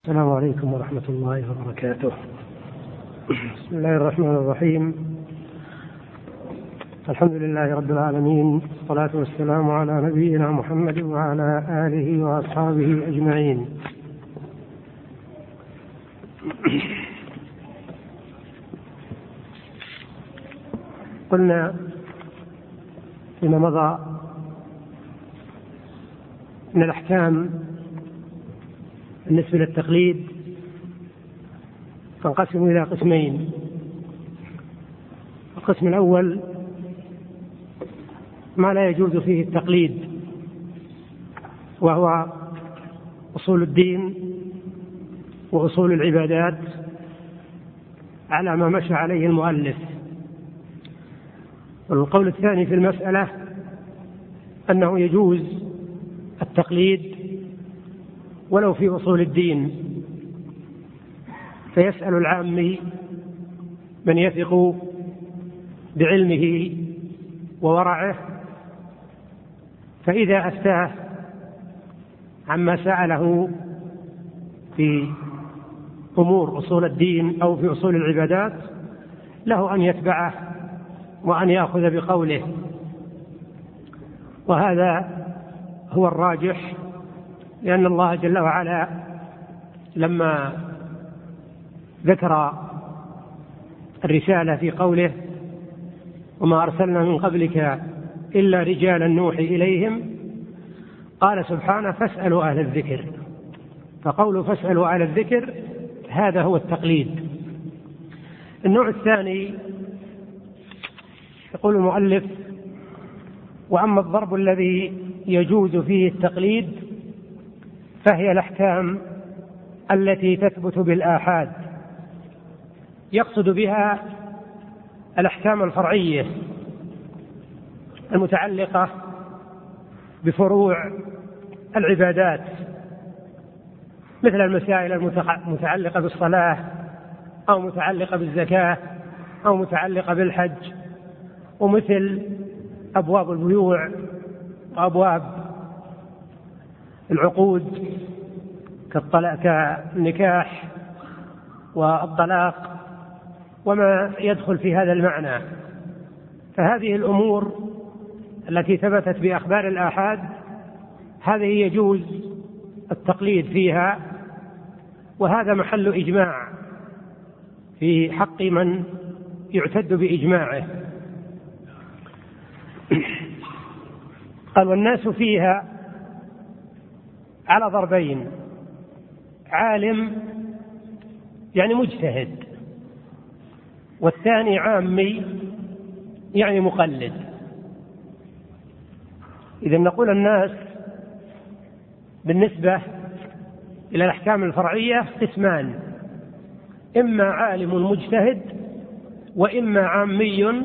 السلام عليكم ورحمة الله وبركاته. بسم الله الرحمن الرحيم. الحمد لله رب العالمين، والصلاة والسلام على نبينا محمد وعلى آله وأصحابه أجمعين. قلنا فيما مضى من الأحكام بالنسبة للتقليد تنقسم إلى قسمين. القسم الأول ما لا يجوز فيه التقليد وهو أصول الدين وأصول العبادات على ما مشى عليه المؤلف. والقول الثاني في المسألة أنه يجوز التقليد ولو في أصول الدين. فيسأل العامي من يثق بعلمه وورعه. فإذا أفتاه عما سأله في أمور أصول الدين أو في أصول العبادات له أن يتبعه وأن يأخذ بقوله. وهذا هو الراجح لأن الله جل وعلا لما ذكر الرسالة في قوله وما أرسلنا من قبلك إلا رجالا نوحي إليهم قال سبحانه فاسألوا أهل الذكر. فقول فاسألوا أهل الذكر هذا هو التقليد. النوع الثاني يقول المؤلف وأما الضرب الذي يجوز فيه التقليد فهي الأحكام التي تثبت بالآحاد. يقصد بها الأحكام الفرعية المتعلقة بفروع العبادات مثل المسائل المتعلقة بالصلاة أو متعلقة بالزكاة أو متعلقة بالحج ومثل أبواب البيوع وأبواب العقود كالنكاح والطلاق وما يدخل في هذا المعنى. فهذه الأمور التي ثبتت بأخبار الآحاد هذه يجوز التقليد فيها وهذا محل إجماع في حق من يعتد بإجماعه. قال والناس فيها على ضربين. عالم يعني مجتهد. والثاني عامي يعني مقلد. إذا نقول الناس بالنسبة إلى الأحكام الفرعية قسمان. إما عالم مجتهد وإما عامي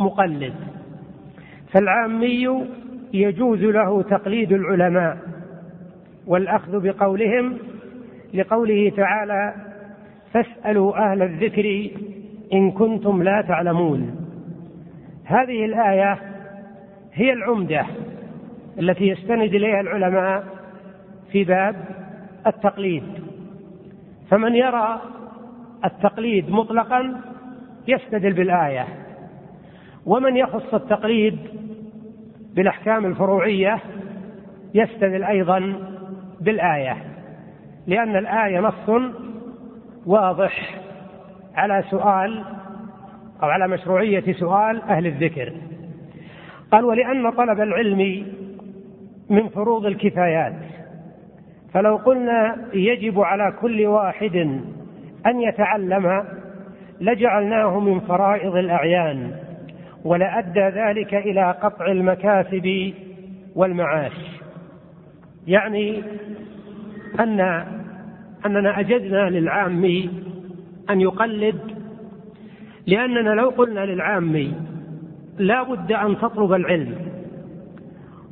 مقلد. فالعامي يجوز له تقليد العلماء. والأخذ بقولهم لقوله تعالى فاسألوا أهل الذكر إن كنتم لا تعلمون. هذه الآية هي العمدة التي يستند إليها العلماء في باب التقليد. فمن يرى التقليد مطلقا يستدل بالآية. ومن يخص التقليد بالأحكام الفروعية يستدل أيضا بالآية لأن الآية نص واضح على سؤال أو على مشروعية سؤال أهل الذكر. قال ولأن طلب العلم من فروض الكفايات فلو قلنا يجب على كل واحد أن يتعلم لجعلناه من فرائض الأعيان ولأدى ذلك إلى قطع المكاسب والمعاش. يعني أن أننا أجدنا للعامي أن يقلد لأننا لو قلنا للعامي لا بد أن تطلب العلم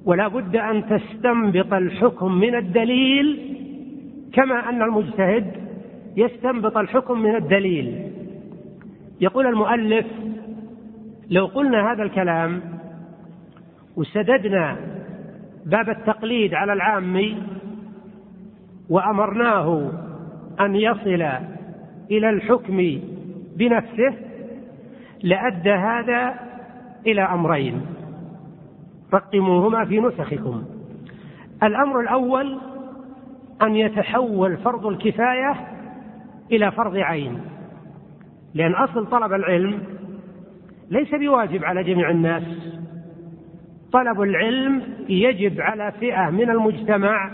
ولا بد أن تستنبط الحكم من الدليل كما أن المجتهد يستنبط الحكم من الدليل. يقول المؤلف لو قلنا هذا الكلام وسددنا باب التقليد على العامي وأمرناه أن يصل إلى الحكم بنفسه لأدى هذا إلى أمرين. رقموهما في نسخكم. الأمر الأول أن يتحول فرض الكفاية إلى فرض عين لأن أصل طلب العلم ليس بواجب على جميع الناس. طلب العلم يجب على فئة من المجتمع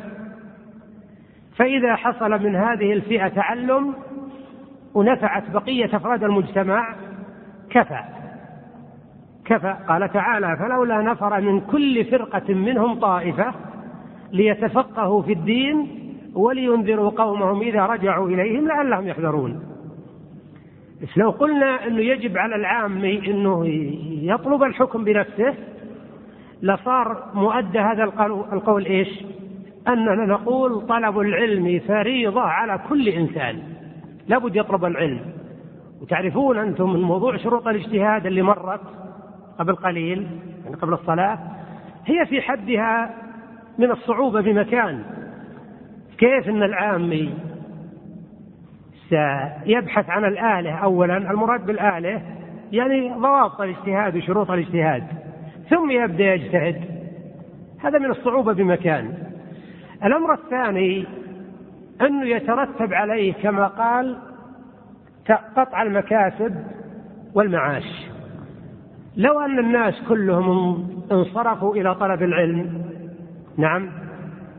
فإذا حصل من هذه الفئة تعلم ونفعت بقية أفراد المجتمع كفى كفى. قال تعالى فلولا نفر من كل فرقة منهم طائفة ليتفقهوا في الدين ولينذروا قومهم إذا رجعوا إليهم لعلهم يحذرون. لو قلنا أنه يجب على العام أنه يطلب الحكم بنفسه لصار مؤدى هذا القول إيش؟ أننا نقول طلب العلم فريضة على كل إنسان. لابد يطلب العلم. وتعرفون أنتم من موضوع شروط الاجتهاد اللي مرت قبل قليل يعني قبل الصلاة هي في حدها من الصعوبة بمكان. كيف أن العامي سيبحث عن الآلة أولا؟ المراد بالآلة يعني ضوابط الاجتهاد وشروط الاجتهاد. ثم يبدأ يجتهد. هذا من الصعوبة بمكان. الأمر الثاني أنه يترتب عليه كما قال قطع المكاسب والمعاش. لو أن الناس كلهم انصرفوا إلى طلب العلم نعم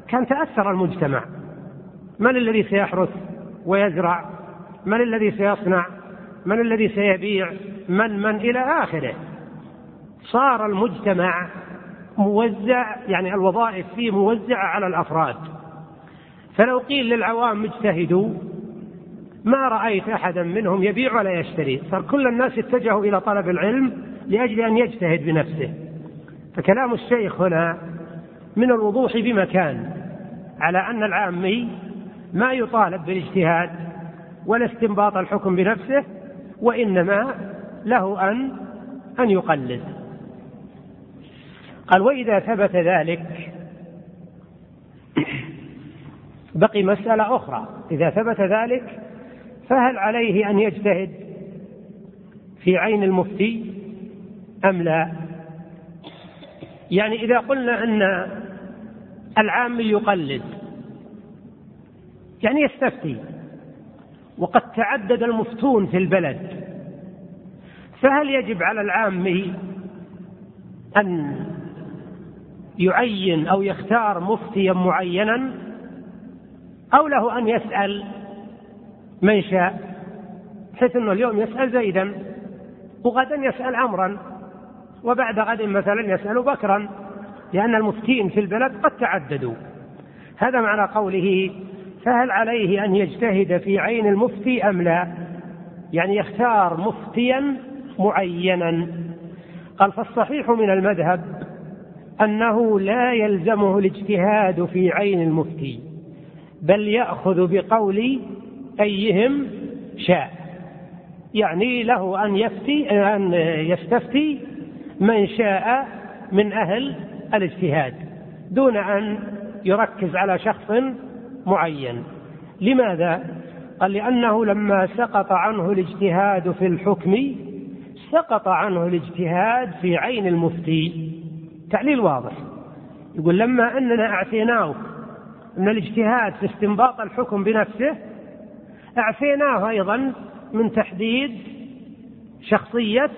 كان تأثر المجتمع. من الذي سيحرث ويزرع؟ من الذي سيصنع؟ من الذي سيبيع؟ من من إلى آخره؟ صار المجتمع موزع يعني الوظائف فيه موزعة على الأفراد. فلو قيل للعوام اجتهدوا ما رأيت أحدا منهم يبيع ولا يشتري. صار كل الناس اتجهوا إلى طلب العلم لأجل أن يجتهد بنفسه. فكلام الشيخ هنا من الوضوح بمكان على أن العامي ما يطالب بالاجتهاد ولا استنباط الحكم بنفسه وإنما له أن أن يقلد. قال وإذا ثبت ذلك بقي مسألة أخرى. إذا ثبت ذلك فهل عليه أن يجتهد في عين المفتي أم لا؟ يعني إذا قلنا أن العام يقلد يعني يستفتي وقد تعدد المفتون في البلد فهل يجب على العام أن يعين أو يختار مفتيا معينا أو له أن يسأل من شاء بحيث أنه اليوم يسأل زيدا وغدا يسأل عمرا وبعد غد مثلا يسأل بكرا لأن المفتين في البلد قد تعددوا. هذا معنى قوله فهل عليه أن يجتهد في عين المفتي أم لا؟ يعني يختار مفتيا معينا. قال فالصحيح من المذهب أنه لا يلزمه الاجتهاد في عين المفتي بل يأخذ بقول أيهم شاء. يعني له أن يفتي أن يستفتي من شاء من أهل الاجتهاد دون أن يركز على شخص معين. لماذا؟ قال لأنه لما سقط عنه الاجتهاد في الحكم سقط عنه الاجتهاد في عين المفتي. تعليل واضح. يقول لما أننا أعطيناه من الاجتهاد في استنباط الحكم بنفسه أعفيناه أيضا من تحديد شخصية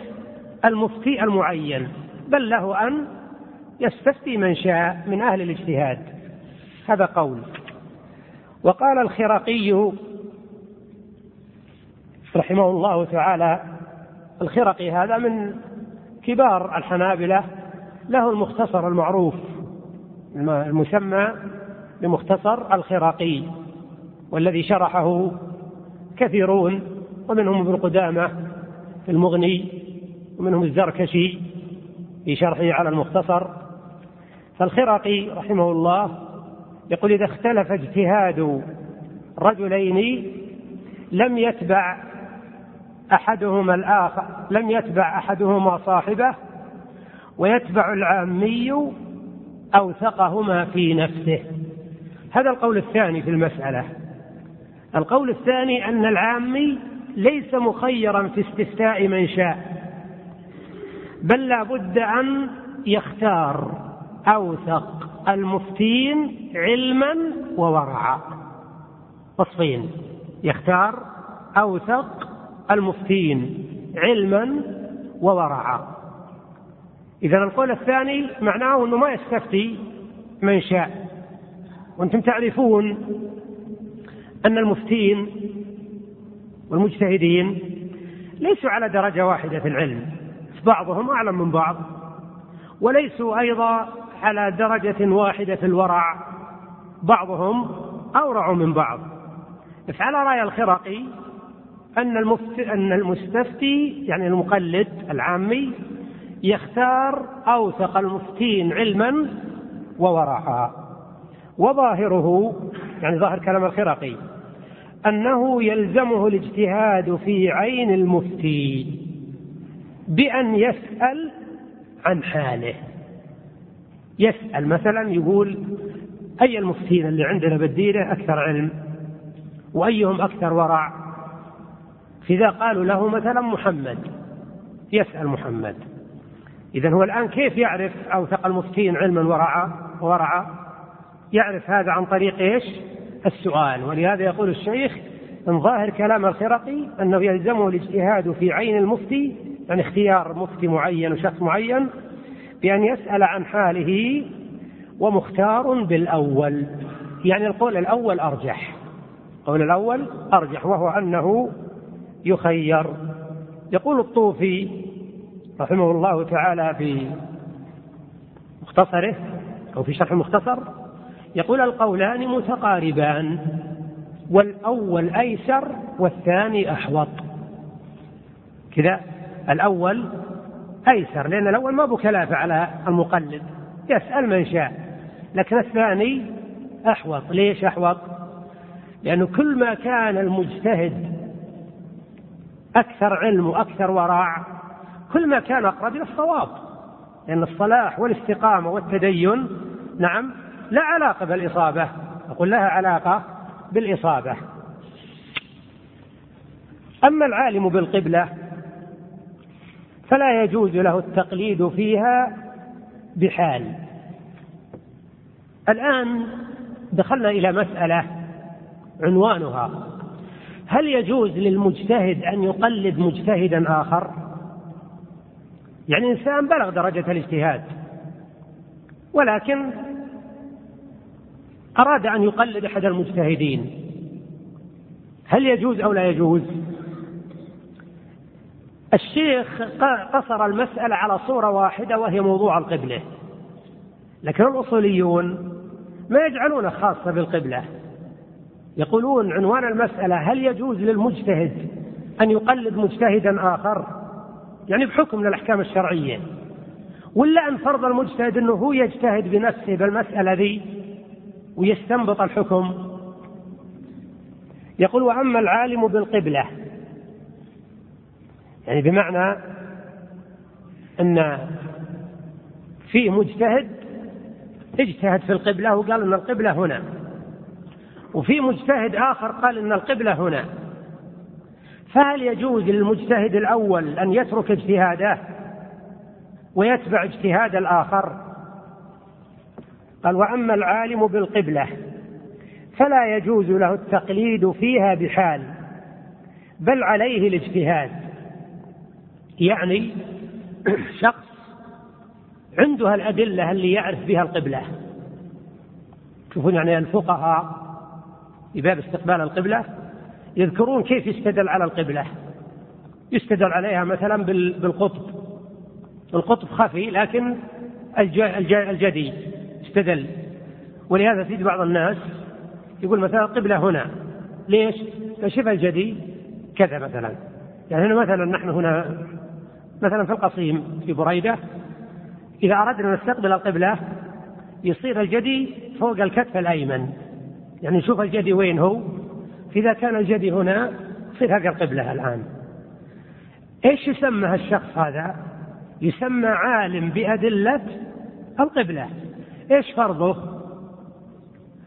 المفتي المعين بل له أن يستفتي من شاء من أهل الاجتهاد. هذا قول. وقال الخرقي رحمه الله تعالى الخرقي هذا من كبار الحنابلة له المختصر المعروف المسمى بمختصر الخراقي والذي شرحه كثيرون ومنهم ابن قدامة في المغني ومنهم الزركشي في شرحه على المختصر. فالخرقي رحمه الله يقول إذا اختلف اجتهاد رجلين لم يتبع أحدهما الآخر لم يتبع أحدهما صاحبه ويتبع العامي أوثقهما في نفسه. هذا القول الثاني في المسألة. القول الثاني أن العامي ليس مخيرا في استفتاء من شاء بل لا بد أن يختار أوثق المفتين علما وورعا. وصفين يختار أوثق المفتين علما وورعا. إذا القول الثاني معناه أنه ما يستفتي من شاء. وأنتم تعرفون أن المفتين والمجتهدين ليسوا على درجة واحدة في العلم. بعضهم أعلم من بعض وليسوا أيضا على درجة واحدة في الورع. بعضهم أورع من بعض. فعلى رأي الخرقي أن أن المستفتي يعني المقلد العامي يختار أوثق المفتين علما وورعا وظاهره يعني ظاهر كلام الخرقي أنه يلزمه الاجتهاد في عين المفتي بأن يسأل عن حاله. يسأل مثلا يقول أي المفتين اللي عندنا بالدينة أكثر علم؟ وأيهم أكثر ورع فإذا قالوا له مثلا محمد يسأل محمد. إذا هو الآن كيف يعرف أوثق المفتين علما ورعا ورعا يعرف هذا عن طريق إيش؟ السؤال. ولهذا يقول الشيخ من ظاهر كلام الخرقي أنه يلزمه الاجتهاد في عين المفتي يعني اختيار مفتي معين وشخص معين بأن يسأل عن حاله ومختار بالأول. يعني القول الأول أرجح. القول الأول أرجح وهو أنه يخير. يقول الطوفي رحمه الله تعالى في مختصره أو في شرح المختصر يقول القولان متقاربان والأول أيسر والثاني أحوط. كذا الأول أيسر لأن الأول ما بكلافة على المقلد يسأل من شاء لكن الثاني أحوط. ليش أحوط؟ لأنه كل ما كان المجتهد أكثر علم وأكثر ورع كل ما كان أقرب إلى الصواب. لأن الصلاح والاستقامة والتدين نعم لا علاقة بالإصابة. أقول لها علاقة بالإصابة. أما العالم بالقبلة فلا يجوز له التقليد فيها بحال. الآن دخلنا إلى مسألة عنوانها. هل يجوز للمجتهد أن يقلد مجتهدا آخر؟ يعني إنسان بلغ درجة الاجتهاد ولكن أراد أن يقلد أحد المجتهدين. هل يجوز أو لا يجوز؟ الشيخ قصر المسألة على صورة واحدة وهي موضوع القبلة. لكن الأصوليون ما يجعلونه خاصة بالقبلة. يقولون عنوان المسألة هل يجوز للمجتهد أن يقلد مجتهدا آخر؟ يعني بحكم من الأحكام الشرعية. ولا أن فرض المجتهد أنه هو يجتهد بنفسه بالمسألة ذي ويستنبط الحكم. يقول وأما العالم بالقبلة يعني بمعنى أن في مجتهد اجتهد في القبلة وقال أن القبلة هنا وفي مجتهد آخر قال أن القبلة هنا. فهل يجوز للمجتهد الأول أن يترك اجتهاده ويتبع اجتهاد الآخر؟ قال وأما العالم بالقبلة فلا يجوز له التقليد فيها بحال بل عليه الاجتهاد. يعني شخص عنده الأدلة اللي يعرف بها القبلة. شوفون يعني الفقهاء في باب استقبال القبلة يذكرون كيف يستدل على القبلة. يستدل عليها مثلا بالقطب. القطب خفي لكن الجدي استدل. ولهذا تجد بعض الناس يقول مثلا القبلة هنا. ليش؟ شبه الجدي كذا مثلا. يعني هنا مثلا نحن هنا مثلا في القصيم في بريدة إذا أردنا نستقبل القبلة يصير الجدي فوق الكتف الأيمن. يعني نشوف الجدي وين هو؟ إذا كان الجدي هنا يصير هذه القبلة الآن. إيش يسمى الشخص هذا؟ يسمى عالم بأدلة القبلة. إيش فرضه؟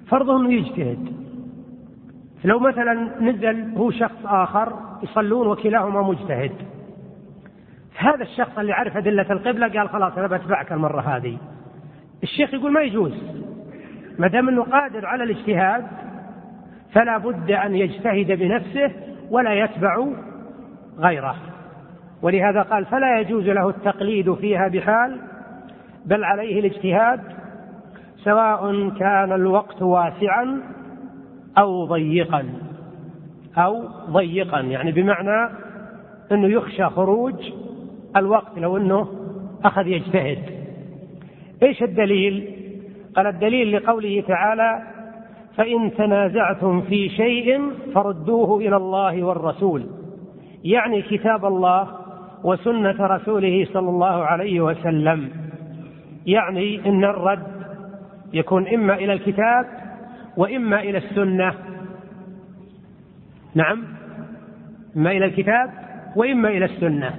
فرضه أنه يجتهد. لو مثلا نزل هو شخص آخر يصلون وكلاهما مجتهد. هذا الشخص اللي عرف أدلة القبلة قال خلاص أنا بتبعك المرة هذه. الشيخ يقول ما يجوز. ما دام أنه قادر على الاجتهاد فلا بد أن يجتهد بنفسه ولا يتبع غيره. ولهذا قال فلا يجوز له التقليد فيها بحال بل عليه الاجتهاد سواء كان الوقت واسعا أو ضيقا. أو ضيقا يعني بمعنى أنه يخشى خروج الوقت لو أنه أخذ يجتهد. إيش الدليل؟ قال الدليل لقوله تعالى فإن تنازعتم في شيء فردوه إلى الله والرسول. يعني كتاب الله وسنة رسوله صلى الله عليه وسلم. يعني أن الرد يكون إما إلى الكتاب وإما إلى السنة. نعم. إما إلى الكتاب وإما إلى السنة.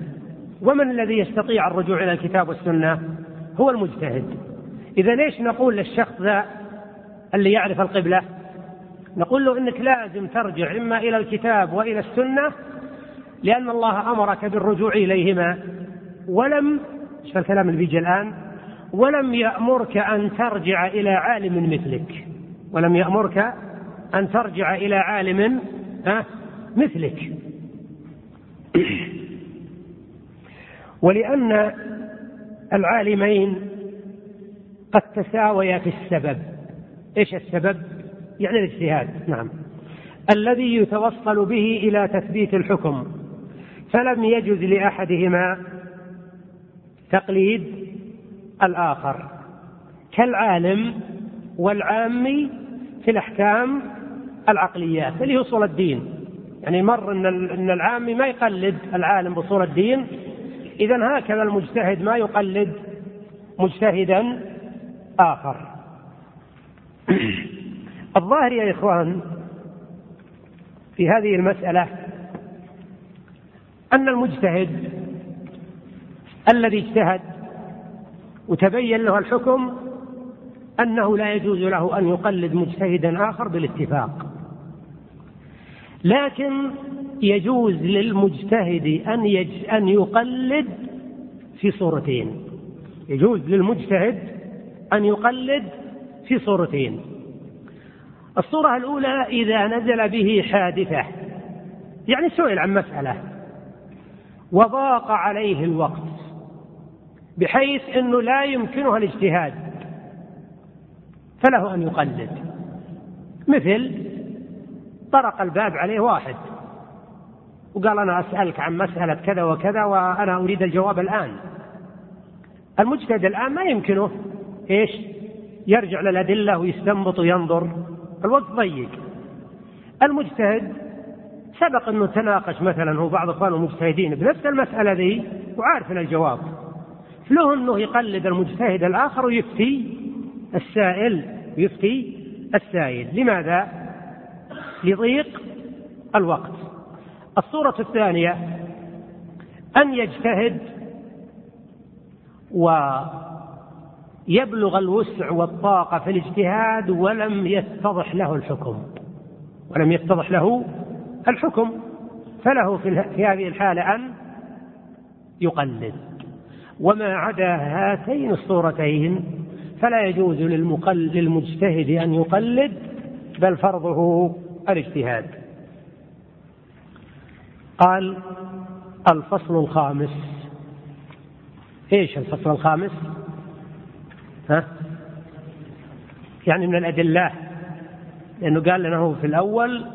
ومن الذي يستطيع الرجوع إلى الكتاب والسنة؟ هو المجتهد. إذا ليش نقول للشخص ذا اللي يعرف القبلة. نقول له إنك لازم ترجع إما إلى الكتاب وإلى السنة لأن الله أمرك بالرجوع إليهما. ولم إيش الكلام اللي بيجي الآن ولم يأمرك أن ترجع إلى عالم مثلك. ولم يأمرك أن ترجع إلى عالم مثلك. ولأن العالمين قد تساويا في السبب. إيش السبب؟ يعني الاجتهاد نعم. الذي يتوصل به إلى تثبيت الحكم فلم يجز لأحدهما تقليد الآخر. كالعالم والعامي في الأحكام العقليات اللي هي أصول الدين. يعني مر إن إن العامي ما يقلد العالم باصول الدين اذا هكذا المجتهد ما يقلد مجتهدا آخر. الظاهر يا إخوان في هذه المسألة أن المجتهد الذي اجتهد وتبين له الحكم أنه لا يجوز له أن يقلد مجتهدا آخر بالاتفاق. لكن يجوز للمجتهد أن يج... أن يقلد في صورتين. يجوز للمجتهد أن يقلد في صورتين. الصورة الأولى إذا نزل به حادثة يعني سئل عن مسألة وضاق عليه الوقت بحيث أنه لا يمكنها الاجتهاد فله أن يقلد. مثل طرق الباب عليه واحد وقال أنا أسألك عن مسألة كذا وكذا وأنا أريد الجواب الآن. المجتهد الآن ما يمكنه إيش؟ يرجع للأدلة ويستنبط وينظر. الوقت ضيق. المجتهد سبق أنه تناقش مثلا هو بعض إخوانه المجتهدين بنفس المسألة ذي وعارف الجواب. له أنه يقلد المجتهد الآخر ويفتي السائل يفتي السائل لماذا؟ لضيق الوقت. الصورة الثانية أن يجتهد ويبلغ الوسع والطاقة في الاجتهاد ولم يتضح له الحكم. ولم يتضح له الحكم. فله في هذه الحالة أن يقلد. وما عدا هاتين الصورتين فلا يجوز للمجتهد أن يقلد بل فرضه الاجتهاد. قال الفصل الخامس. إيش الفصل الخامس؟ ها؟ يعني من الأدلة لأنه قال لنا هو في الأول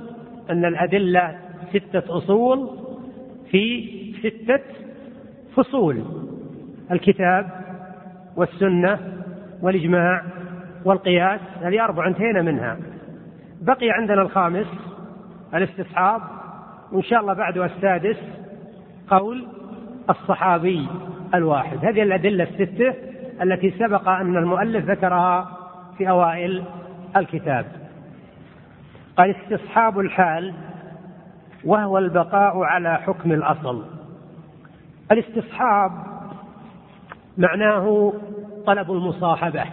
أن الأدلة ستة أصول في ستة فصول الكتاب والسنة والإجماع والقياس هذه أربع انتهينا منها. بقي عندنا الخامس الاستصحاب وإن شاء الله بعده السادس قول الصحابي الواحد. هذه الأدلة الستة التي سبق أن المؤلف ذكرها في أوائل الكتاب. قال استصحاب الحال وهو البقاء على حكم الأصل. الاستصحاب معناه طلب المصاحبة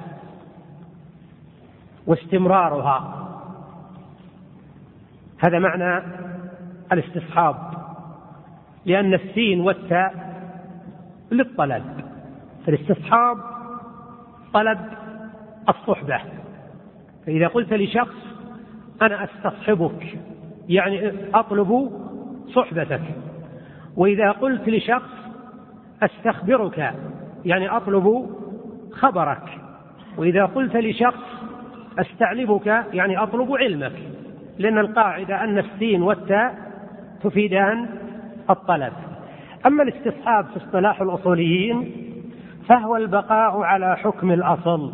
واستمرارها. هذا معنى الاستصحاب لأن السين والتاء للطلب. فالاستصحاب طلب الصحبة. فإذا قلت لشخص أنا أستصحبك يعني أطلب صحبتك. وإذا قلت لشخص أستخبرك يعني أطلب خبرك. وإذا قلت لشخص أستعلبك يعني أطلب علمك. لأن القاعدة أن السين والتاء تفيدان الطلب. أما الاستصحاب في اصطلاح الأصوليين فهو البقاء على حكم الأصل.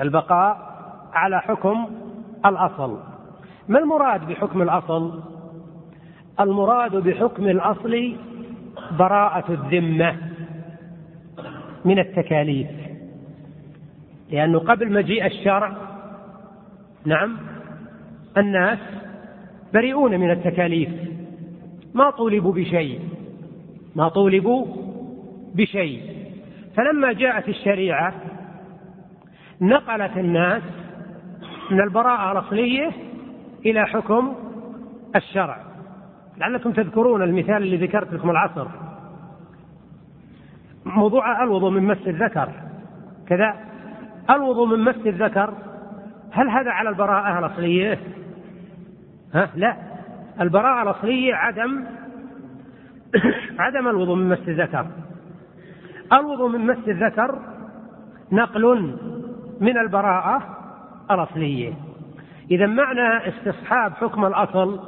البقاء على حكم الأصل. ما المراد بحكم الأصل؟ المراد بحكم الأصل براءة الذمة من التكاليف. لأنه قبل مجيء الشرع نعم الناس بريئون من التكاليف. ما طولبوا بشيء ما طولبوا بشيء. فلما جاءت الشريعة نقلت الناس من البراءة الأصلية إلى حكم الشرع. لعلكم تذكرون المثال اللي ذكرت لكم العصر. موضوع الوضوء من مس الذكر. كذا الوضوء من مس الذكر هل هذا على البراءة الأصلية؟ ها؟ لا. البراءة الأصلية عدم عدم الوضوء من مس الذكر. الوضوء من مس الذكر نقل من البراءة الأصلية. إذا معنى استصحاب حكم الأصل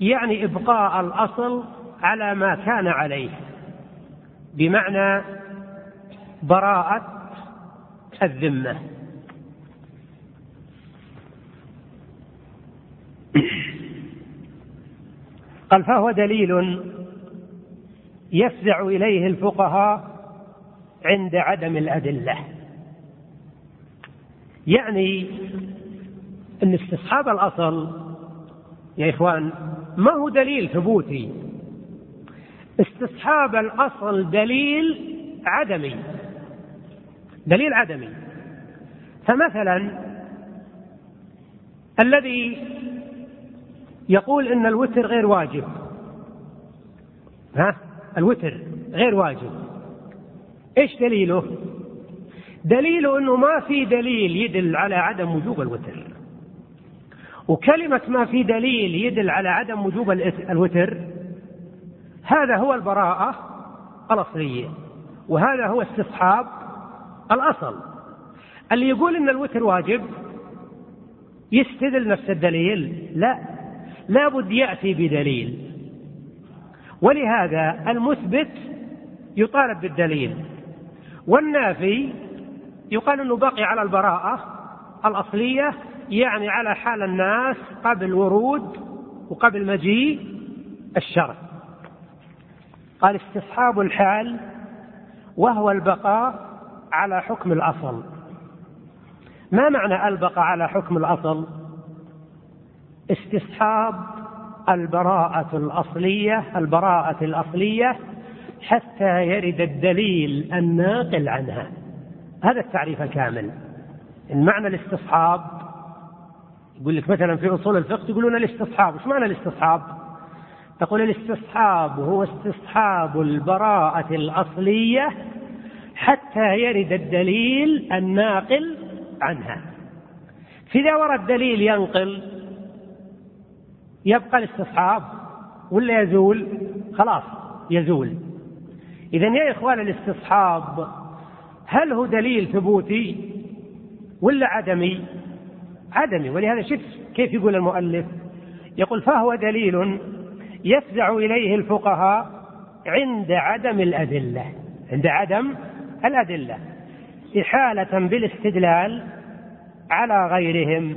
يعني إبقاء الأصل على ما كان عليه بمعنى براءة الذمة. قال فهو دليل يفزع إليه الفقهاء عند عدم الأدلة. يعني أن استصحاب الأصل يا إخوان ما هو دليل ثبوتي؟ استصحاب الأصل دليل عدمي. دليل عدمي. فمثلا الذي يقول إن الوتر غير واجب. ها؟ الوتر غير واجب. إيش دليله؟ دليله إنه ما في دليل يدل على عدم وجوب الوتر. وكلمة ما في دليل يدل على عدم وجوب الوتر هذا هو البراءة الأصلية وهذا هو استصحاب الأصل. اللي يقول إن الوتر واجب يستدل نفس الدليل؟ لا. لابد يأتي بدليل. ولهذا المثبت يطالب بالدليل. والنافي يقال إنه بقي على البراءة الأصلية يعني على حال الناس قبل ورود وقبل مجيء الشرع. قال استصحاب الحال وهو البقاء على حكم الأصل. ما معنى البقاء على حكم الأصل؟ استصحاب البراءة الأصلية البراءة الأصلية حتى يرد الدليل الناقل عنها هذا التعريف كامل المعنى الاستصحاب يقول لك مثلا في أصول الفقه يقولون الاستصحاب، إيش معنى الاستصحاب؟ تقول الاستصحاب هو استصحاب البراءة الأصلية حتى يرد الدليل الناقل عنها. فإذا ورد دليل ينقل يبقى الاستصحاب ولا يزول؟ خلاص يزول. إذا يا إخوان الاستصحاب هل هو دليل ثبوتي ولا عدمي؟ عدمي. ولهذا شف كيف يقول المؤلف يقول فهو دليل يفزع إليه الفقهاء عند عدم الأدلة. عند عدم الأدلة. إحالة بالاستدلال على غيرهم.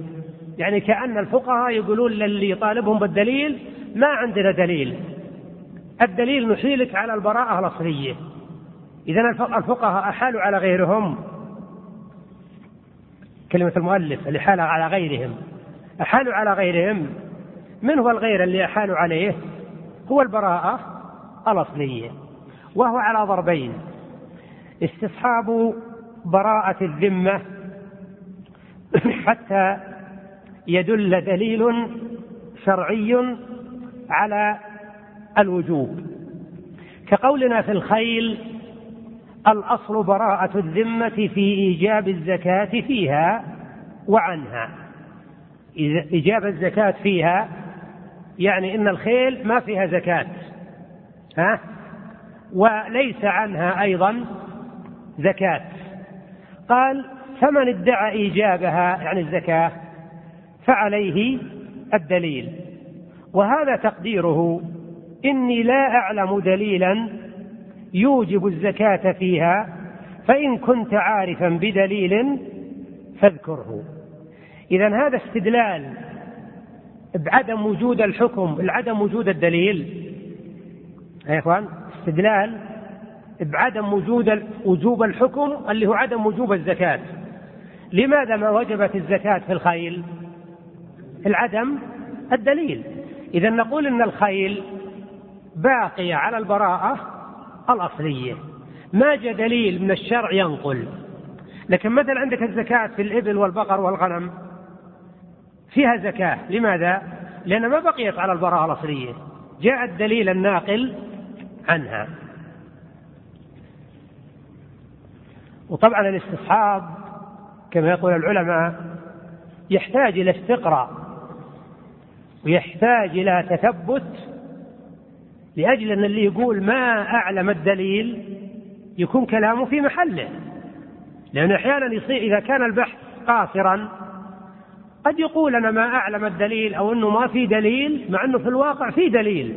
يعني كأن الفقهاء يقولون للي يطالبهم بالدليل ما عندنا دليل. الدليل نحيلك على البراءة الأصلية. إذا الفقهاء أحالوا على غيرهم. كلمة المؤلف اللي حالوا على غيرهم. أحالوا على غيرهم. من هو الغير اللي أحالوا عليه؟ هو البراءة الأصلية وهو على ضربين. استصحاب براءة الذمة. حتى يدل دليل شرعي على الوجوب. كقولنا في الخيل الأصل براءة الذمة في إيجاب الزكاة فيها وعنها. إيجاب الزكاة فيها يعني إن الخيل ما فيها زكاة ها؟ وليس عنها أيضا زكاة. قال فمن ادعى إيجابها يعني الزكاة فعليه الدليل. وهذا تقديره إني لا أعلم دليلا يوجب الزكاة فيها فإن كنت عارفا بدليل فاذكره. إذا هذا استدلال بعدم وجود الحكم بعدم وجود الدليل. يا إخوان استدلال بعدم وجود وجوب الحكم اللي هو عدم وجوب الزكاة. لماذا ما وجبت الزكاة في الخيل؟ العدم الدليل. إذا نقول إن الخيل باقية على البراءة الأصلية. ما جاء دليل من الشرع ينقل. لكن مثلا عندك الزكاة في الإبل والبقر والغنم. فيها زكاة. لماذا؟ لأن ما بقيت على البراءة الأصلية. جاء الدليل الناقل عنها. وطبعا الاستصحاب كما يقول العلماء يحتاج إلى استقراء. ويحتاج إلى تثبت لأجل أن اللي يقول ما أعلم الدليل يكون كلامه في محله. لأن أحيانا يصير إذا كان البحث قاصرا قد يقول أنا ما أعلم الدليل أو أنه ما في دليل مع أنه في الواقع في دليل.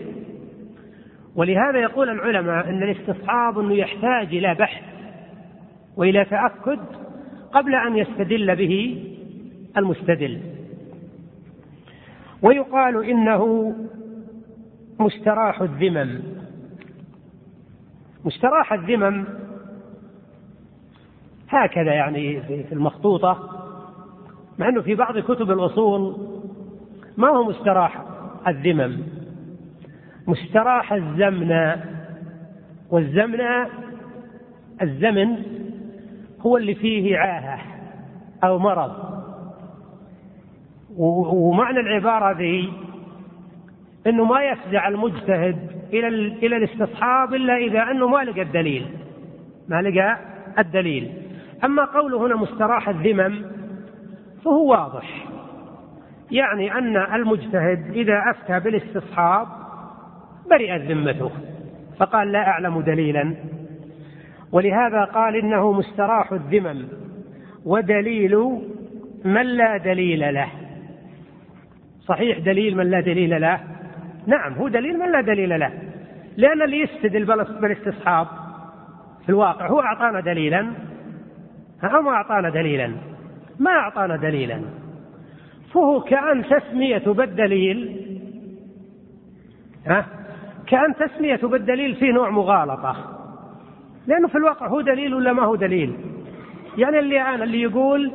ولهذا يقول العلماء أن الاستصحاب أنه يحتاج إلى بحث وإلى تأكد قبل أن يستدل به المستدل. ويقال إنه مستراح الذمم. مستراح الذمم هكذا يعني في المخطوطة مع أنه في بعض كتب الأصول ما هو مستراح الذمم. مستراح الزمن والزمن الزمن هو اللي فيه عاهة أو مرض. ومعنى العبارة ذي إنه ما يفزع المجتهد إلى إلى الاستصحاب إلا إذا أنه ما لقى الدليل. ما لقى الدليل. أما قوله هنا مستراح الذمم فهو واضح. يعني أن المجتهد إذا أفتى بالاستصحاب برئت ذمته. فقال لا أعلم دليلا. ولهذا قال إنه مستراح الذمم. ودليل من لا دليل له. صحيح دليل من لا دليل له؟ نعم هو دليل من لا دليل له. لأن اللي يستدل بالاستصحاب في الواقع هو أعطانا دليلا. أو ما أعطانا دليلا؟ ما أعطانا دليلا. فهو كأن تسميته بالدليل ها كأن تسميته بالدليل في نوع مغالطة. لأنه في الواقع هو دليل ولا ما هو دليل؟ يعني اللي أنا اللي يقول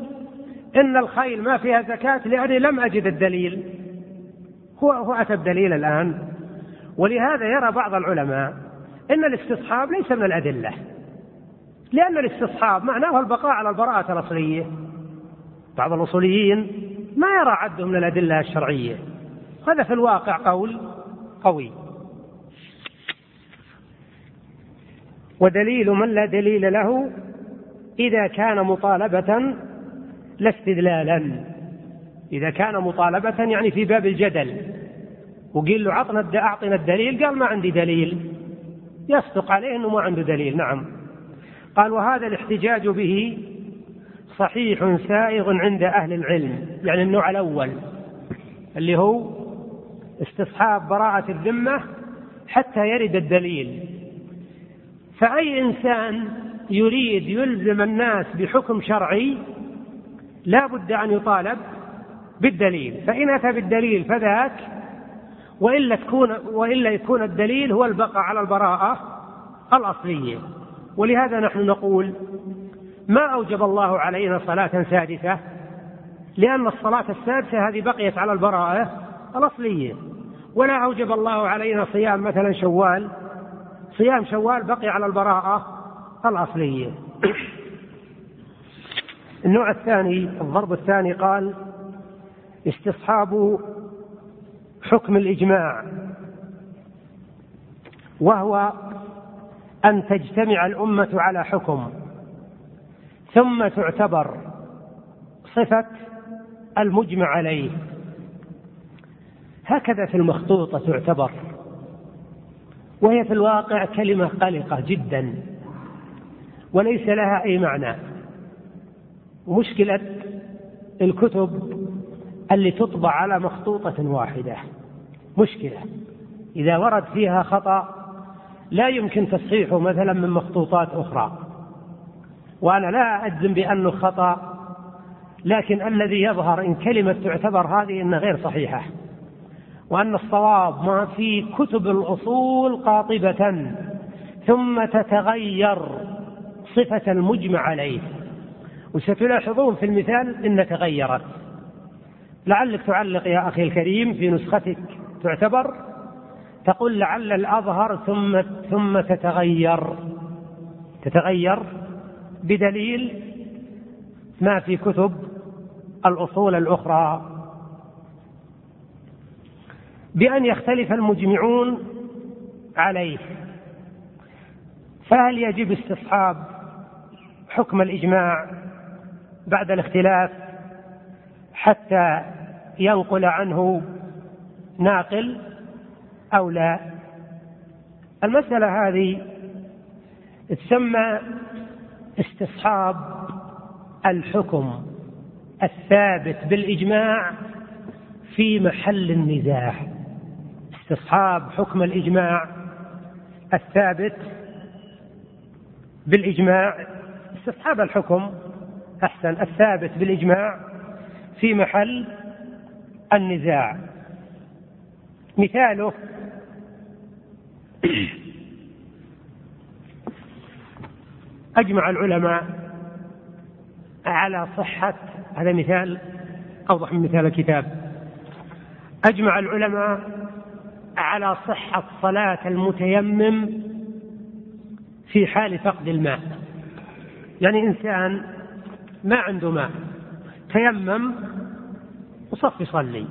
إن الخيل ما فيها زكاة لأني لم أجد الدليل. هو أتى بدليل الآن. ولهذا يرى بعض العلماء أن الاستصحاب ليس من الأدلة. لأن الاستصحاب معناه البقاء على البراءة الأصلية. بعض الأصوليين ما يرى عده من الأدلة الشرعية. هذا في الواقع قول قوي. ودليل من لا دليل له إذا كان مطالبة لا استدلالا. إذا كان مطالبة يعني في باب الجدل. وقيل له عطنا أعطنا الدليل قال ما عندي دليل. يصدق عليه أنه ما عنده دليل. نعم. قال وهذا الاحتجاج به صحيح سائغ عند أهل العلم يعني النوع الأول اللي هو استصحاب براءة الذمة حتى يرد الدليل. فأي إنسان يريد يلزم الناس بحكم شرعي لا بد أن يطالب بالدليل فإن أتى بالدليل فذاك وإلا تكون وإلا يكون الدليل هو البقاء على البراءة الأصلية. ولهذا نحن نقول ما أوجب الله علينا صلاة سادسة؟ لأن الصلاة السادسة هذه بقيت على البراءة الأصلية. ولا أوجب الله علينا صيام مثلا شوال؟ صيام شوال بقي على البراءة الأصلية. النوع الثاني الضرب الثاني قال استصحاب حكم الإجماع وهو أن تجتمع الأمة على حكم ثم تعتبر صفة المجمع عليه. هكذا في المخطوطة تعتبر وهي في الواقع كلمة قلقة جدا وليس لها أي معنى. مشكلة الكتب اللي تطبع على مخطوطة واحدة. مشكلة. إذا ورد فيها خطأ لا يمكن تصحيحه مثلا من مخطوطات أخرى. وأنا لا أجزم بأنه خطأ لكن الذي يظهر إن كلمة تعتبر هذه أنها غير صحيحة. وأن الصواب ما في كتب الأصول قاطبة ثم تتغير صفة المجمع عليه. وستلاحظون في المثال إن تغيرت. لعلك تعلق يا أخي الكريم في نسختك. تعتبر؟ تقول لعل الأظهر ثم ثم تتغير. تتغير بدليل ما في كتب الأصول الأخرى. بأن يختلف المجمعون عليه. فهل يجب استصحاب حكم الإجماع بعد الاختلاف؟ حتى ينقل عنه ناقل أو لا. المسألة هذه تسمى استصحاب الحكم الثابت بالإجماع في محل النزاع. استصحاب حكم الإجماع الثابت بالإجماع. استصحاب الحكم أحسن الثابت بالإجماع في محل النزاع. مثاله أجمع العلماء على صحة هذا مثال أوضح من مثال الكتاب. أجمع العلماء على صحة صلاة المتيمم في حال فقد الماء. يعني إنسان ما عنده ماء تيمم وصف يصلي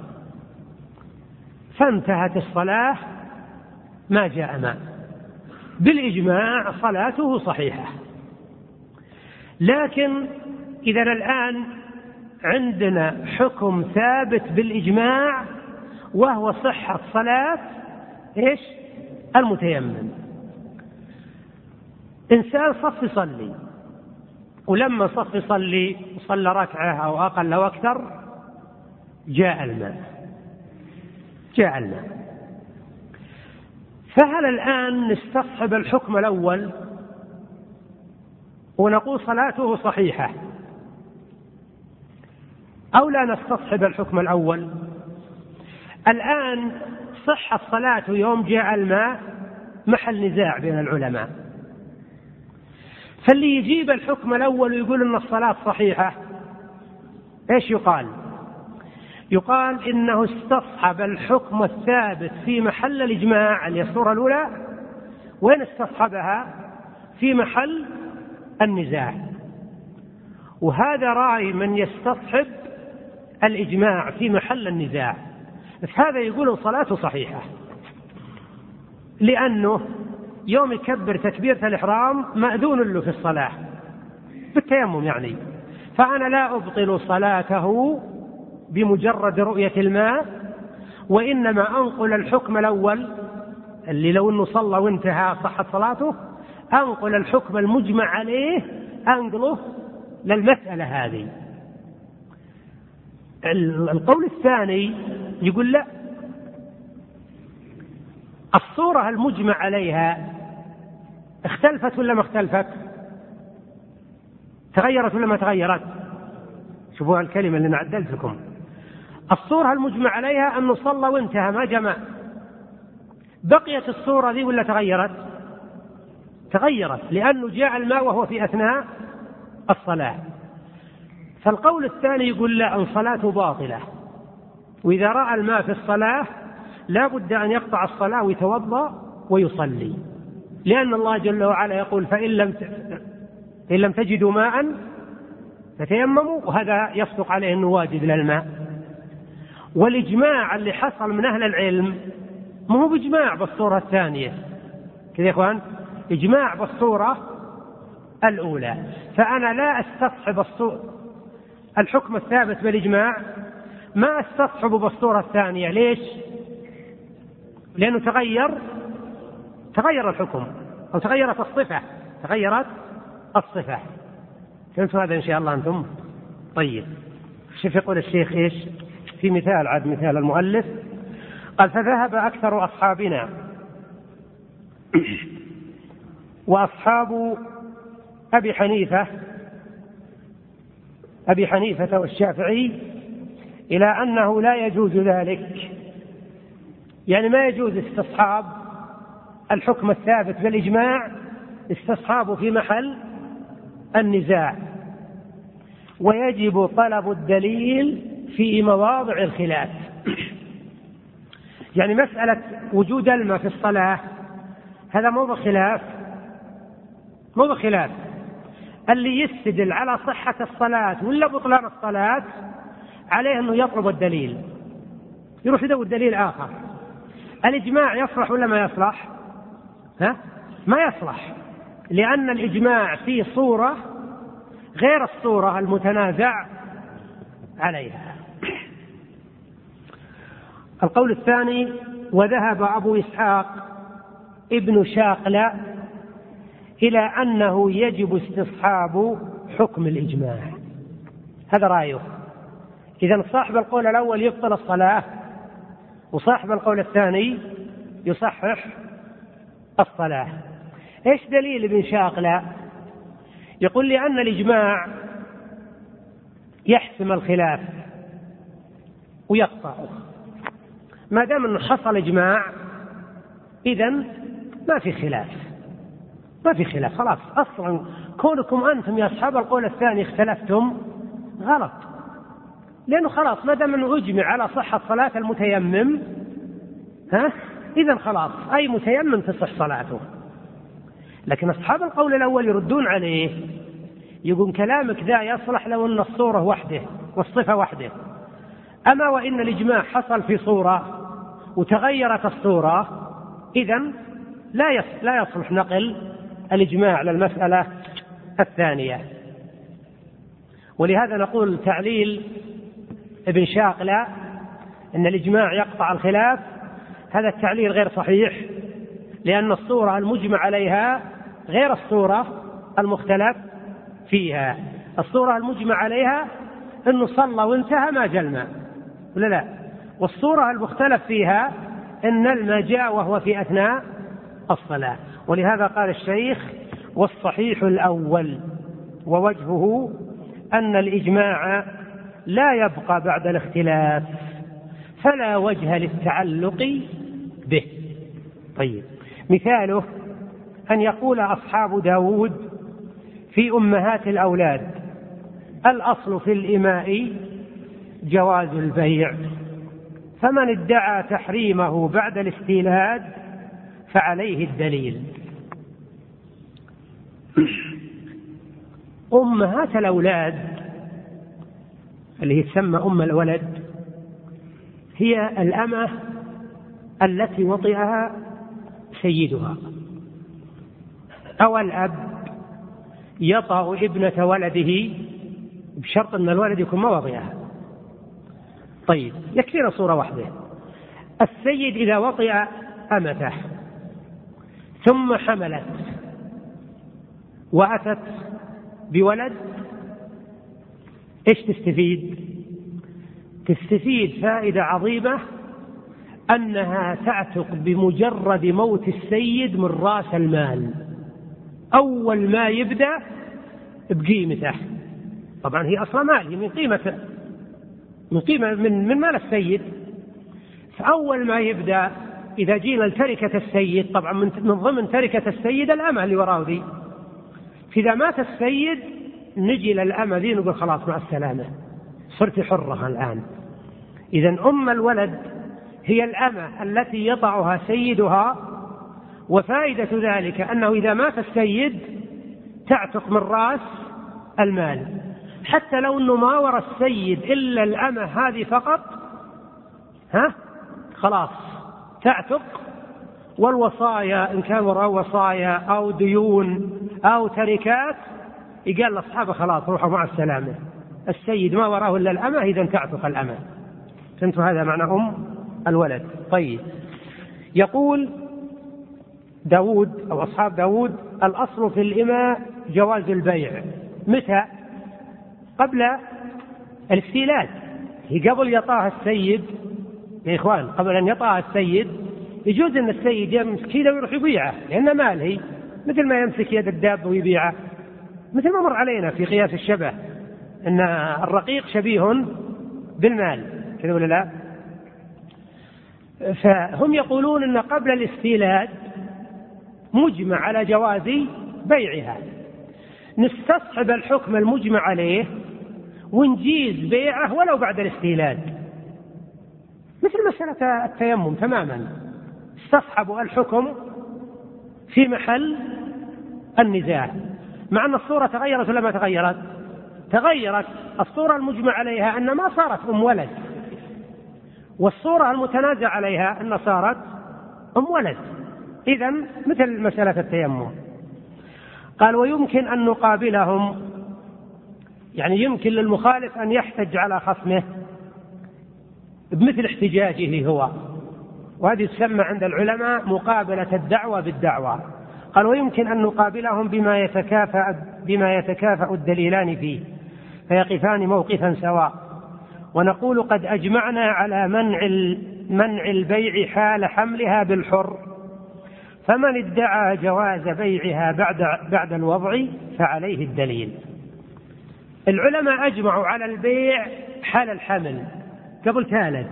فانتهت الصلاة ما جاء ماء بالإجماع صلاته صحيحة لكن إذا الآن عندنا حكم ثابت بالإجماع وهو صحة صلاة إيش؟ المتيمم. إنسان صف يصلي ولما صف يصلي صلى ركعة أو أقل أو أكثر جاء الماء. جاء الماء. فهل الآن نستصحب الحكم الأول؟ ونقول صلاته صحيحة. أو لا نستصحب الحكم الأول؟ الآن صحة الصلاة يوم جاء الماء محل نزاع بين العلماء. فاللي يجيب الحكم الأول ويقول أن الصلاة صحيحة إيش يقال؟ يقال إنه استصحب الحكم الثابت في محل الإجماع اللي الصورة الأولى. وين استصحبها؟ في محل النزاع. وهذا رأي من يستصحب الإجماع في محل النزاع. بس هذا يقول صلاته صحيحة. لأنه يوم يكبر تكبيرة الإحرام مأذون له في الصلاة. بالتيمم يعني. فأنا لا أبطل صلاته بمجرد رؤية الماء وإنما أنقل الحكم الأول اللي لو أنه صلى وانتهى صحت صلاته أنقل الحكم المجمع عليه أنقله للمسألة هذه القول الثاني يقول لا الصورة المجمع عليها اختلفت ولا ما اختلفت؟ تغيرت ولا ما تغيرت؟ شوفوا الكلمة اللي أنا عدلت لكم الصورة المجمع عليها أنه صلى وانتهى ما جمع؟ بقيت الصورة ذي ولا تغيرت؟ تغيرت لأنه جاء الماء وهو في أثناء الصلاة. فالقول الثاني يقول لا صلاته باطلة. وإذا رأى الماء في الصلاة لا بد أن يقطع الصلاة ويتوضأ ويصلي. لأن الله جل وعلا يقول فإن لم إن لم تجدوا ماء فتيمموا. وهذا يصدق عليه أنه واجب للماء. والإجماع اللي حصل من أهل العلم ما هو بإجماع بالصورة الثانية كذا يا إخوان إجماع بالصورة الأولى فأنا لا أستصحب الصورة الحكم الثابت بالإجماع ما استصحبه بالصورة الثانية ليش؟ لأنه تغير تغير الحكم أو تغيرت الصفة تغيرت الصفة فهمتوا هذا إن شاء الله أنتم؟ طيب شوف يقول الشيخ إيش؟ في مثال عاد مثال المؤلف. قال فذهب أكثر أصحابنا. وأصحاب أبي حنيفة أبي حنيفة والشافعي إلى أنه لا يجوز ذلك. يعني ما يجوز استصحاب الحكم الثابت بالإجماع استصحابه في محل النزاع. ويجب طلب الدليل في مواضع الخلاف. يعني مسألة وجود الماء في الصلاة هذا مو بخلاف مو بخلاف اللي يستدل على صحة الصلاة ولا بطلان الصلاة عليه أنه يطلب الدليل. يروح يدور دليل آخر. الإجماع يصلح ولا ما يصلح؟ ها؟ ما يصلح. لأن الإجماع في صورة غير الصورة المتنازع عليها. القول الثاني وذهب أبو إسحاق ابن شاقلة إلى أنه يجب استصحاب حكم الإجماع. هذا رأيه. إذا صاحب القول الأول يبطل الصلاة وصاحب القول الثاني يصحح الصلاة. إيش دليل ابن شاقلة؟ يقول لأن الإجماع يحسم الخلاف. ويقطعه ما دام إنه حصل إجماع اذا ما في خلاف. ما في خلاف خلاص. أصلا كونكم أنتم يا أصحاب القول الثاني اختلفتم غلط. لأنه خلاص ما دام إنه أجمع على صحه صلاه المتيمم ها اذا خلاص. أي متيمم تصح صلاته. لكن أصحاب القول الأول يردون عليه يقول كلامك ذا يصلح لو أن الصورة وحده والصفة وحده. أما وإن الإجماع حصل في صورة وتغيرت الصورة إذا لا لا يصلح نقل الإجماع للمسألة الثانية. ولهذا نقول تعليل ابن شاقلة أن الإجماع يقطع الخلاف. هذا التعليل غير صحيح لأن الصورة المجمع عليها غير الصورة المختلف فيها. الصورة المجمع عليها أنه صلى وانتهى ما الماء ولا لا؟ والصورة المختلف فيها أن الماء جاء وهو في أثناء الصلاة. ولهذا قال الشيخ والصحيح الأول ووجهه أن الإجماع لا يبقى بعد الاختلاف فلا وجه للتعلق به. طيب مثاله أن يقول أصحاب داود في أمهات الأولاد الأصل في الإماء جواز البيع. فمن ادعى تحريمه بعد الاستيلاد فعليه الدليل. أمهات الأولاد اللي تسمى أم الولد هي الأمة التي وطئها سيدها. أو الأب يطأ ابنة ولده بشرط أن الولد يكون ما وطئها. طيب يكفينا صورة واحدة. السيد إذا وطئ أمته ثم حملت وأتت بولد إيش تستفيد؟ تستفيد فائدة عظيمة أنها تعتق بمجرد موت السيد من رأس المال. أول ما يبدأ بقيمته. طبعا هي أصلا مال هي من قيمة من قيمة من من مال السيد. فأول ما يبدأ إذا جينا لتركة السيد طبعا من من ضمن تركة السيد الأمة اللي وراه ذي. فإذا مات السيد نجي للأمة ذي نقول خلاص مع السلامة. صرت حرة الآن. إذا أم الولد هي الأمة التي يضعها سيدها وفائدة ذلك أنه إذا مات السيد تعتق من رأس المال. حتى لو أنه ما ورى السيد إلا الأمة هذه فقط ها؟ خلاص. تعتق. والوصايا إن كان وراء وصايا أو ديون أو تركات يقال لأصحابه خلاص روحوا مع السلامة. السيد ما وراه إلا الأمة إذا تعتق الأمة. فهمتوا هذا معنى أم الولد؟ طيب. يقول داود أو أصحاب داود الأصل في الإماء جواز البيع. متى؟ قبل الاستيلاد هي قبل يطاها السيد يا إخوان قبل أن يطاها السيد يجوز أن السيد يمسك كذا ويروح يبيعه لأن مال هي مثل ما يمسك يد الدابة ويبيعه. مثل ما مر علينا في قياس الشبه أن الرقيق شبيه بالمال كذا ولا لا؟ فهم يقولون أن قبل الاستيلاد مجمع على جواز بيعها. نستصحب الحكم المجمع عليه ونجيز بيعه ولو بعد الاستيلاد. مثل مسألة التيمم تماما. استصحبوا الحكم في محل النزاع. مع أن الصورة تغيرت ولا ما تغيرت؟ تغيرت. الصورة المجمع عليها أن ما صارت أم ولد. والصورة المتنازع عليها أن صارت أم ولد. إذا مثل مسألة التيمم. قال ويمكن أن نقابلهم. يعني يمكن للمخالف أن يحتج على خصمه بمثل احتجاجه هو. وهذه تسمى عند العلماء مقابلة الدعوة بالدعوة. قال ويمكن أن نقابلهم بما يتكافأ بما يتكافأ الدليلان فيه فيقفان موقفا سواء. ونقول قد أجمعنا على منع منع البيع حال حملها بالحر. فمن ادعى جواز بيعها بعد بعد الوضع فعليه الدليل. العلماء أجمعوا على البيع حال الحمل. قبل ثالث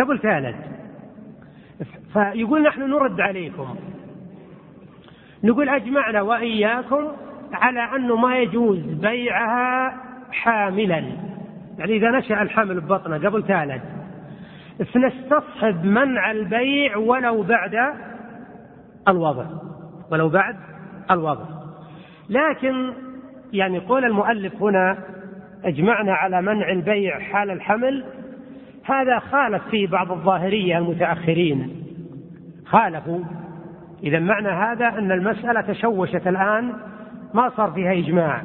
قبل ثالث. فيقول نحن نرد عليكم. نقول أجمعنا وإياكم على أنه ما يجوز بيعها حاملا. يعني إذا نشأ الحمل ببطنه قبل ثالث. فنستصحب منع البيع ولو بعد الوضع ولو بعد الوضع لكن يعني قول المؤلف هنا اجمعنا على منع البيع حال الحمل هذا خالف فيه بعض الظاهرية المتأخرين. خالفوا. إذا معنى هذا أن المسألة تشوشت الآن ما صار فيها إجماع.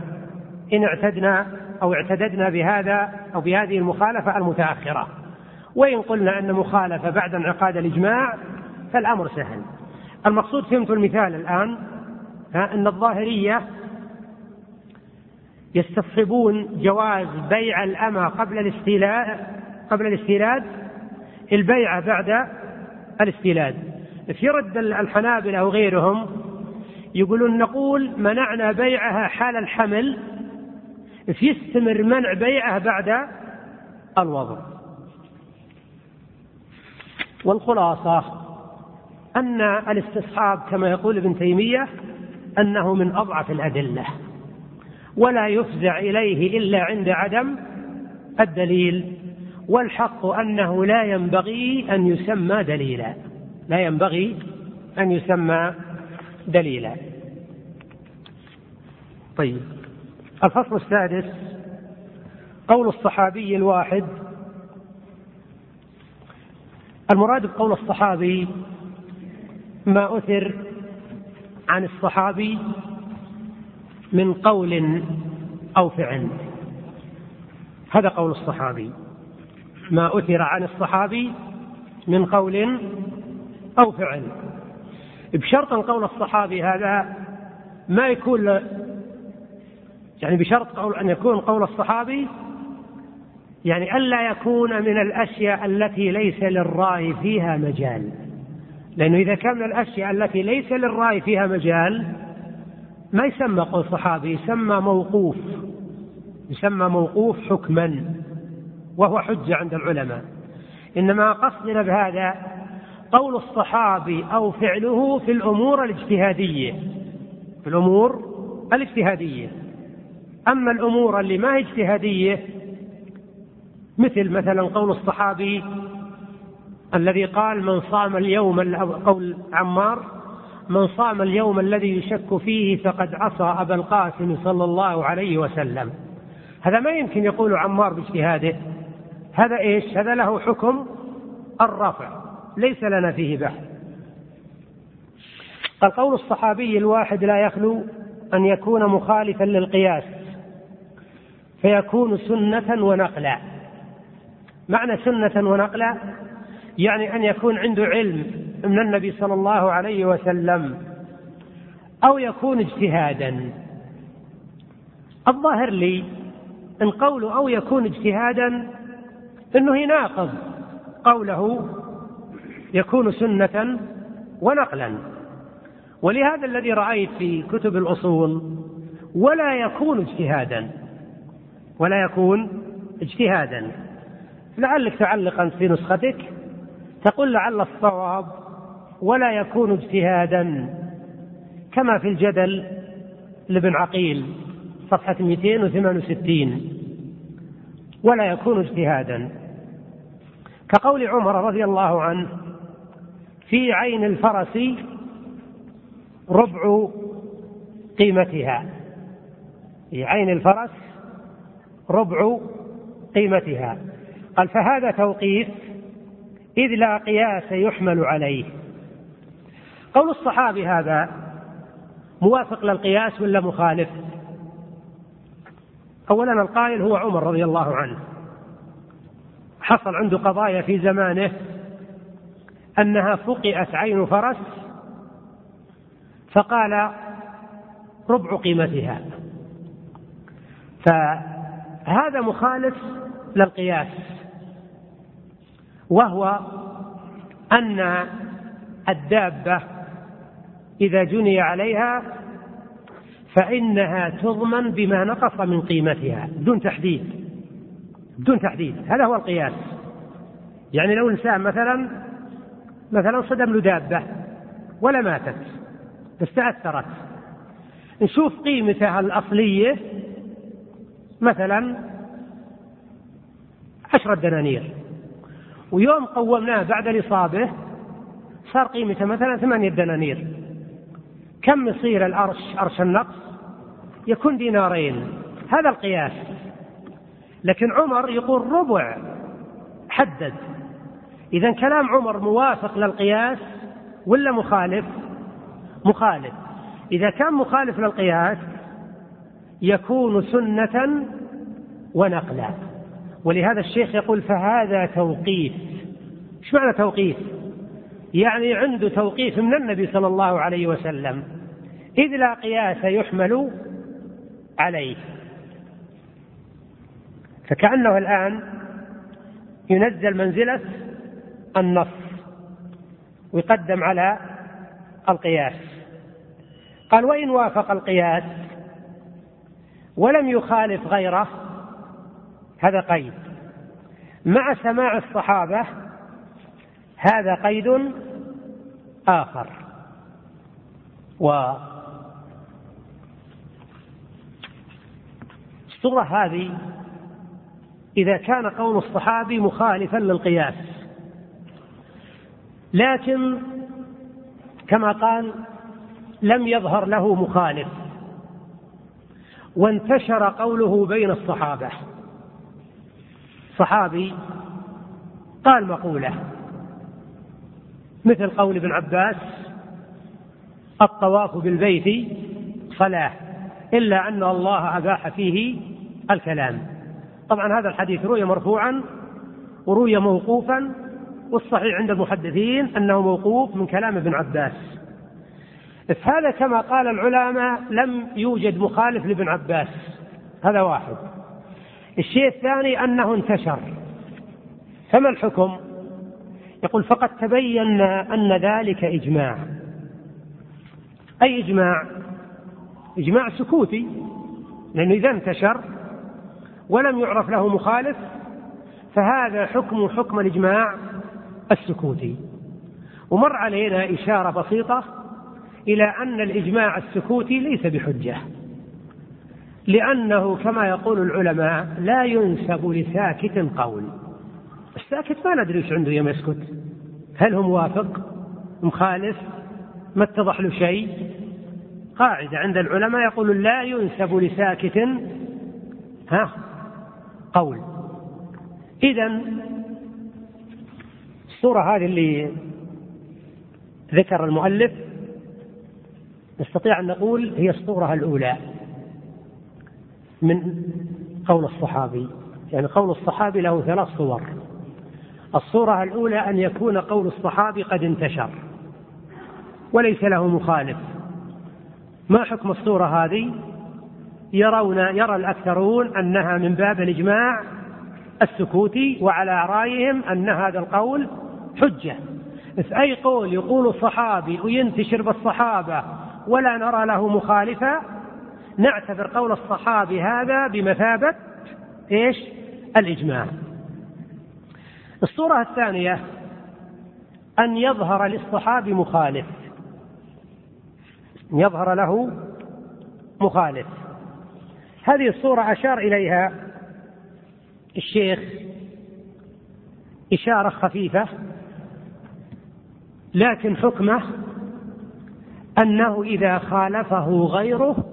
إن اعتدنا أو اعتددنا بهذا أو بهذه المخالفة المتأخرة. وإن قلنا أن مخالفة بعد انعقاد الإجماع فالأمر سهل. المقصود فهمت المثال الآن أن الظاهرية يستصحبون جواز بيع الأمة قبل الاستيلاء قبل الاستيلاد البيعة بعد الاستيلاد. في رد الحنابلة وغيرهم يقولون نقول منعنا بيعها حال الحمل يستمر منع بيعها بعد الوضع. والخلاصة أن الاستصحاب كما يقول ابن تيمية أنه من أضعف الأدلة ولا يفزع إليه إلا عند عدم الدليل والحق أنه لا ينبغي أن يسمى دليلا لا ينبغي أن يسمى دليلا. طيب الفصل السادس قول الصحابي الواحد. المراد بقول الصحابي ما أثر عن الصحابي من قول أو فعل. هذا قول الصحابي. ما أثر عن الصحابي من قول أو فعل. بشرط أن قول الصحابي هذا ما يكون يعني بشرط قول أن يكون قول الصحابي يعني ألا يكون من الأشياء التي ليس للرأي فيها مجال. لأنه إذا كان من الأشياء التي ليس للرأي فيها مجال ما يسمى قول صحابي يسمى موقوف يسمى موقوف حكما وهو حجة عند العلماء. إنما قصدنا بهذا قول الصحابي أو فعله في الأمور الاجتهادية. في الأمور الاجتهادية. أما الأمور اللي ما هي اجتهادية مثل مثلا قول الصحابي الذي قال من صام اليوم قول عمار من صام اليوم الذي يشك فيه فقد عصى أبا القاسم صلى الله عليه وسلم. هذا ما يمكن يقول عمار باجتهاده. هذا إيش؟ هذا له حكم الرفع ليس لنا فيه بحث. قال قول الصحابي الواحد لا يخلو أن يكون مخالفا للقياس فيكون سنة ونقلا. معنى سنة ونقلا؟ يعني أن يكون عنده علم من النبي صلى الله عليه وسلم أو يكون اجتهادا. الظاهر لي إن قوله أو يكون اجتهادا أنه يناقض قوله يكون سنة ونقلا. ولهذا الذي رأيت في كتب الأصول ولا يكون اجتهادا ولا يكون اجتهادا. لعلك تعلقا في نسختك. تقول لعل الصواب ولا يكون اجتهادا كما في الجدل لابن عقيل صفحة 268 ولا يكون اجتهادا. كقول عمر رضي الله عنه في عين الفرس ربع قيمتها. في عين الفرس ربع قيمتها. قال فهذا توقيف إذ لا قياس يحمل عليه. قول الصحابي هذا موافق للقياس ولا مخالف؟ أولا القائل هو عمر رضي الله عنه. حصل عنده قضايا في زمانه أنها فقئت عين فرس فقال ربع قيمتها. فهذا مخالف للقياس. وهو أن الدابة إذا جني عليها فإنها تضمن بما نقص من قيمتها بدون تحديد بدون تحديد هذا هو القياس. يعني لو إنسان مثلا مثلا صدم له دابة ولا ماتت بس تأثرت. نشوف قيمتها الأصلية مثلا عشرة دنانير. ويوم قومناه بعد الإصابة صار قيمته مثلا ثمانية دنانير. كم يصير الأرش أرش النقص؟ يكون دينارين. هذا القياس. لكن عمر يقول ربع. حدد. إذا كلام عمر موافق للقياس ولا مخالف؟ مخالف. إذا كان مخالف للقياس يكون سنة ونقلا. ولهذا الشيخ يقول فهذا توقيف. إيش معنى توقيف؟ يعني عنده توقيف من النبي صلى الله عليه وسلم. إذ لا قياس يحمل عليه. فكأنه الآن ينزل منزلة النص ويقدم على القياس. قال وإن وافق القياس ولم يخالف غيره هذا قيد. مع سماع الصحابة هذا قيد آخر. و الصورة هذه إذا كان قول الصحابي مخالفا للقياس. لكن كما قال لم يظهر له مخالف. وانتشر قوله بين الصحابة. صحابي قال مقولة مثل قول ابن عباس الطواف بالبيت صلاة إلا أن الله أباح فيه الكلام. طبعا هذا الحديث روي مرفوعا وروي موقوفا والصحيح عند المحدثين أنه موقوف من كلام ابن عباس. هذا كما قال العلماء لم يوجد مخالف لابن عباس هذا واحد. الشيء الثاني أنه انتشر. فما الحكم؟ يقول فقد تبين أن ذلك إجماع. أي إجماع؟ إجماع سكوتي لأنه إذا انتشر ولم يعرف له مخالف فهذا حكم حكم الإجماع السكوتي. ومر علينا إشارة بسيطة إلى أن الإجماع السكوتي ليس بحجة. لأنه كما يقول العلماء لا ينسب لساكت قول. الساكت ما ندري إيش عنده يوم يسكت. هل هو موافق؟ مخالف؟ ما اتضح له شيء؟ قاعدة عند العلماء يقول لا ينسب لساكت. ها؟ قول. إذا الصورة هذه اللي ذكر المؤلف نستطيع أن نقول هي الصورة الأولى. من قول الصحابي. يعني قول الصحابي له ثلاث صور. الصورة الأولى أن يكون قول الصحابي قد انتشر. وليس له مخالف. ما حكم الصورة هذه؟ يرون يرى الأكثرون أنها من باب الإجماع السكوتي وعلى رأيهم أن هذا القول حجة. في أي قول يقول الصحابي وينتشر بالصحابة ولا نرى له مخالفا نعتبر قول الصحابي هذا بمثابة إيش؟ الإجماع. الصورة الثانية أن يظهر للصحابي مخالف. يظهر له مخالف. هذه الصورة أشار إليها الشيخ إشارة خفيفة لكن حكمه أنه إذا خالفه غيره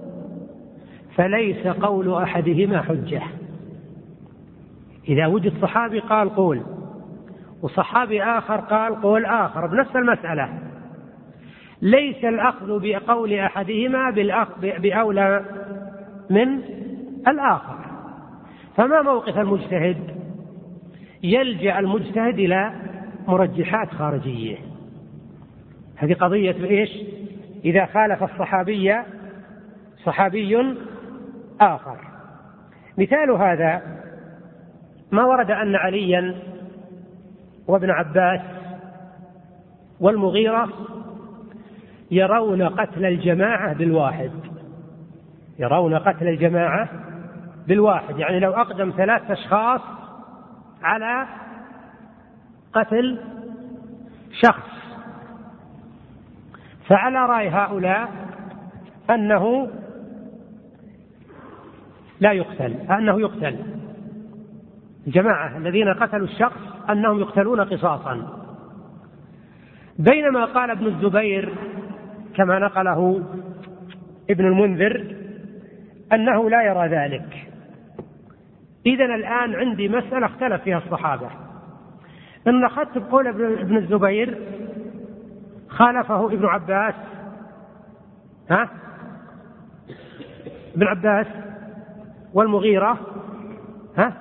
فليس قول أحدهما حجة. إذا وجد صحابي قال قول وصحابي آخر قال قول آخر بنفس المسألة. ليس الأخذ بقول أحدهما بالأخذ بأولى من الآخر. فما موقف المجتهد؟ يلجأ المجتهد إلى مرجحات خارجية. هذه قضية إيش إذا خالف الصحابي صحابي آخر. مثال هذا ما ورد أن عليا وابن عباس والمغيرة يرون قتل الجماعة بالواحد. يرون قتل الجماعة بالواحد. يعني لو أقدم ثلاث أشخاص على قتل شخص فعلى رأي هؤلاء أنه لا يقتل أنه يقتل. الجماعة الذين قتلوا الشخص أنهم يقتلون قصاصا. بينما قال ابن الزبير كما نقله ابن المنذر أنه لا يرى ذلك. إذا الآن عندي مسألة اختلف فيها الصحابة. إن أخذت بقول ابن الزبير خالفه ابن عباس ها؟ ابن عباس؟ والمغيرة ها؟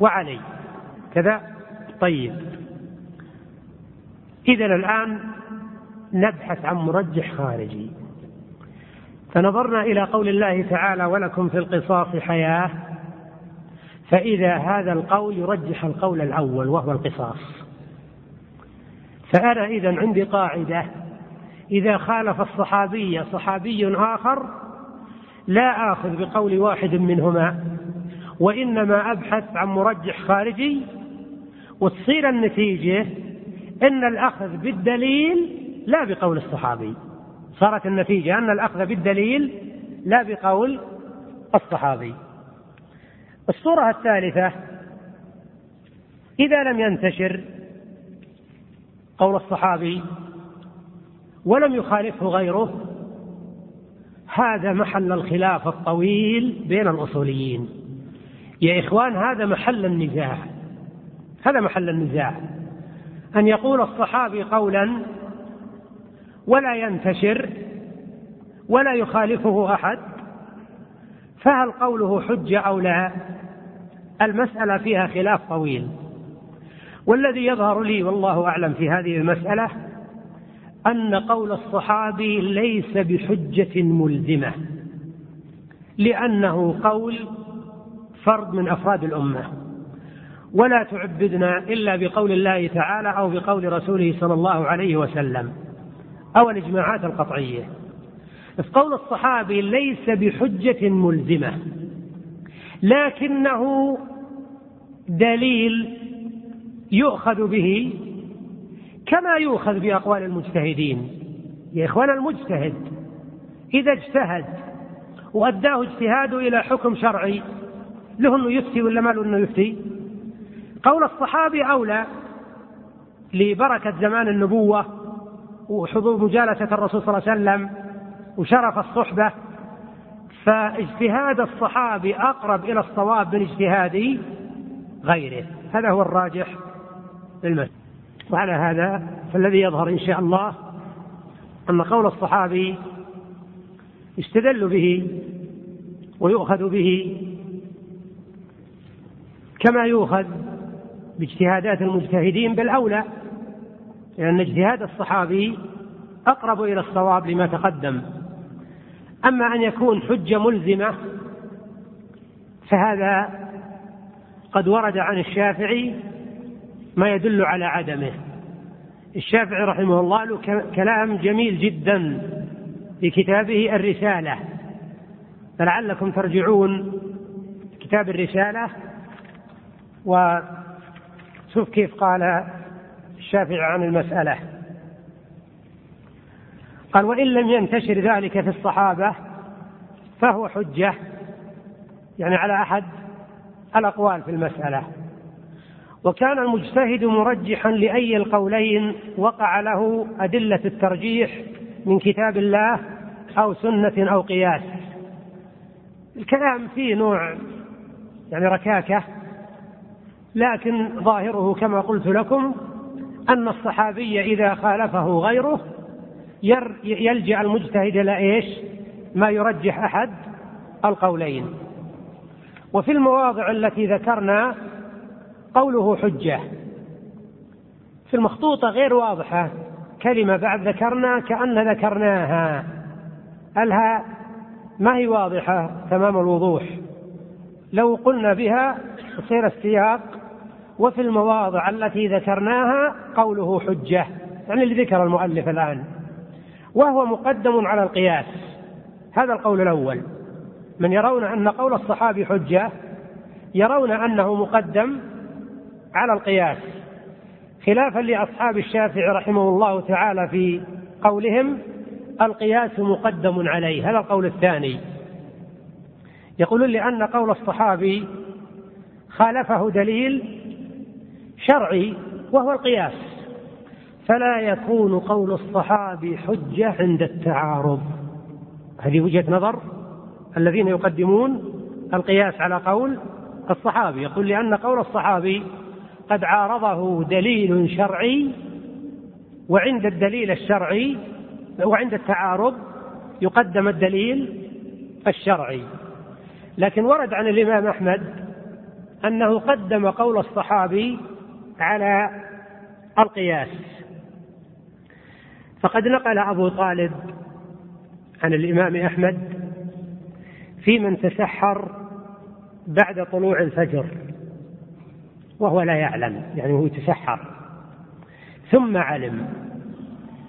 وعلي. كذا؟ طيب. إذا الآن نبحث عن مرجح خارجي. فنظرنا إلى قول الله تعالى ولكم في القصاص حياة. فإذا هذا القول يرجح القول الأول وهو القصاص. فأنا إذا عندي قاعدة. إذا خالف الصحابي صحابي آخر لا آخذ بقول واحد منهما وإنما أبحث عن مرجح خارجي وتصير النتيجة أن الأخذ بالدليل لا بقول الصحابي. صارت النتيجة أن الأخذ بالدليل لا بقول الصحابي. الصورة الثالثة إذا لم ينتشر قول الصحابي ولم يخالفه غيره هذا محل الخلاف الطويل بين الأصوليين. يا إخوان هذا محل النزاع. هذا محل النزاع. أن يقول الصحابي قولا ولا ينتشر ولا يخالفه أحد فهل قوله حجة أو لا؟ المسألة فيها خلاف طويل. والذي يظهر لي والله أعلم في هذه المسألة أن قول الصحابي ليس بحجة ملزمة لأنه قول فرد من أفراد الأمة. ولا تعبدنا إلا بقول الله تعالى أو بقول رسوله صلى الله عليه وسلم أو الإجماعات القطعية. قول الصحابي ليس بحجة ملزمة لكنه دليل يؤخذ به كما يؤخذ بأقوال المجتهدين. يا إخوان المجتهد إذا اجتهد وأداه اجتهاده إلى حكم شرعي له أنه يفتي ولا ما له أنه يفتي؟ قول الصحابي أولى لبركة زمان النبوة وحضور مجالسة الرسول صلى الله عليه وسلم وشرف الصحبة فاجتهاد الصحابي أقرب إلى الصواب من اجتهاد غيره. هذا هو الراجح للمسألة. وعلى هذا فالذي يظهر إن شاء الله أن قول الصحابي يستدل به ويؤخذ به كما يؤخذ باجتهادات المجتهدين بل أولى لأن اجتهاد الصحابي أقرب إلى الصواب لما تقدم. أما أن يكون حجة ملزمة فهذا قد ورد عن الشافعي ما يدل على عدمه. الشافعي رحمه الله له كلام جميل جدا في كتابه الرسالة. فلعلكم ترجعون كتاب الرسالة. وشوف كيف قال الشافعي عن المسألة. قال وإن لم ينتشر ذلك في الصحابة فهو حجة. يعني على أحد الأقوال في المسألة. وكان المجتهد مرجحا لأي القولين وقع له أدلة الترجيح من كتاب الله أو سنة أو قياس. الكلام فيه نوع يعني ركاكة لكن ظاهره كما قلت لكم أن الصحابي إذا خالفه غيره يلجأ المجتهد إلى إيش؟ ما يرجح أحد القولين. وفي المواضع التي ذكرنا قوله حجة. في المخطوطة غير واضحة. كلمة بعد ذكرنا كأن ذكرناها. الها ما هي واضحة تمام الوضوح؟ لو قلنا بها يصير السياق. وفي المواضع التي ذكرناها قوله حجة. يعني اللي ذكر المؤلف الآن. وهو مقدم على القياس. هذا القول الأول. من يرون أن قول الصحابي حجة يرون أنه مقدم على القياس خلافا لأصحاب الشافعي رحمه الله تعالى في قولهم القياس مقدم عليه هذا القول الثاني. يقولون لأن قول الصحابي خالفه دليل شرعي وهو القياس. فلا يكون قول الصحابي حجة عند التعارض. هذه وجهة نظر الذين يقدمون القياس على قول الصحابي. يقول لأن قول الصحابي قد عارضه دليل شرعي وعند الدليل الشرعي وعند التعارض يقدم الدليل الشرعي. لكن ورد عن الإمام أحمد أنه قدم قول الصحابي على القياس. فقد نقل أبو طالب عن الإمام أحمد في من تسحر بعد طلوع الفجر. وهو لا يعلم يعني هو يتسحر. ثم علم.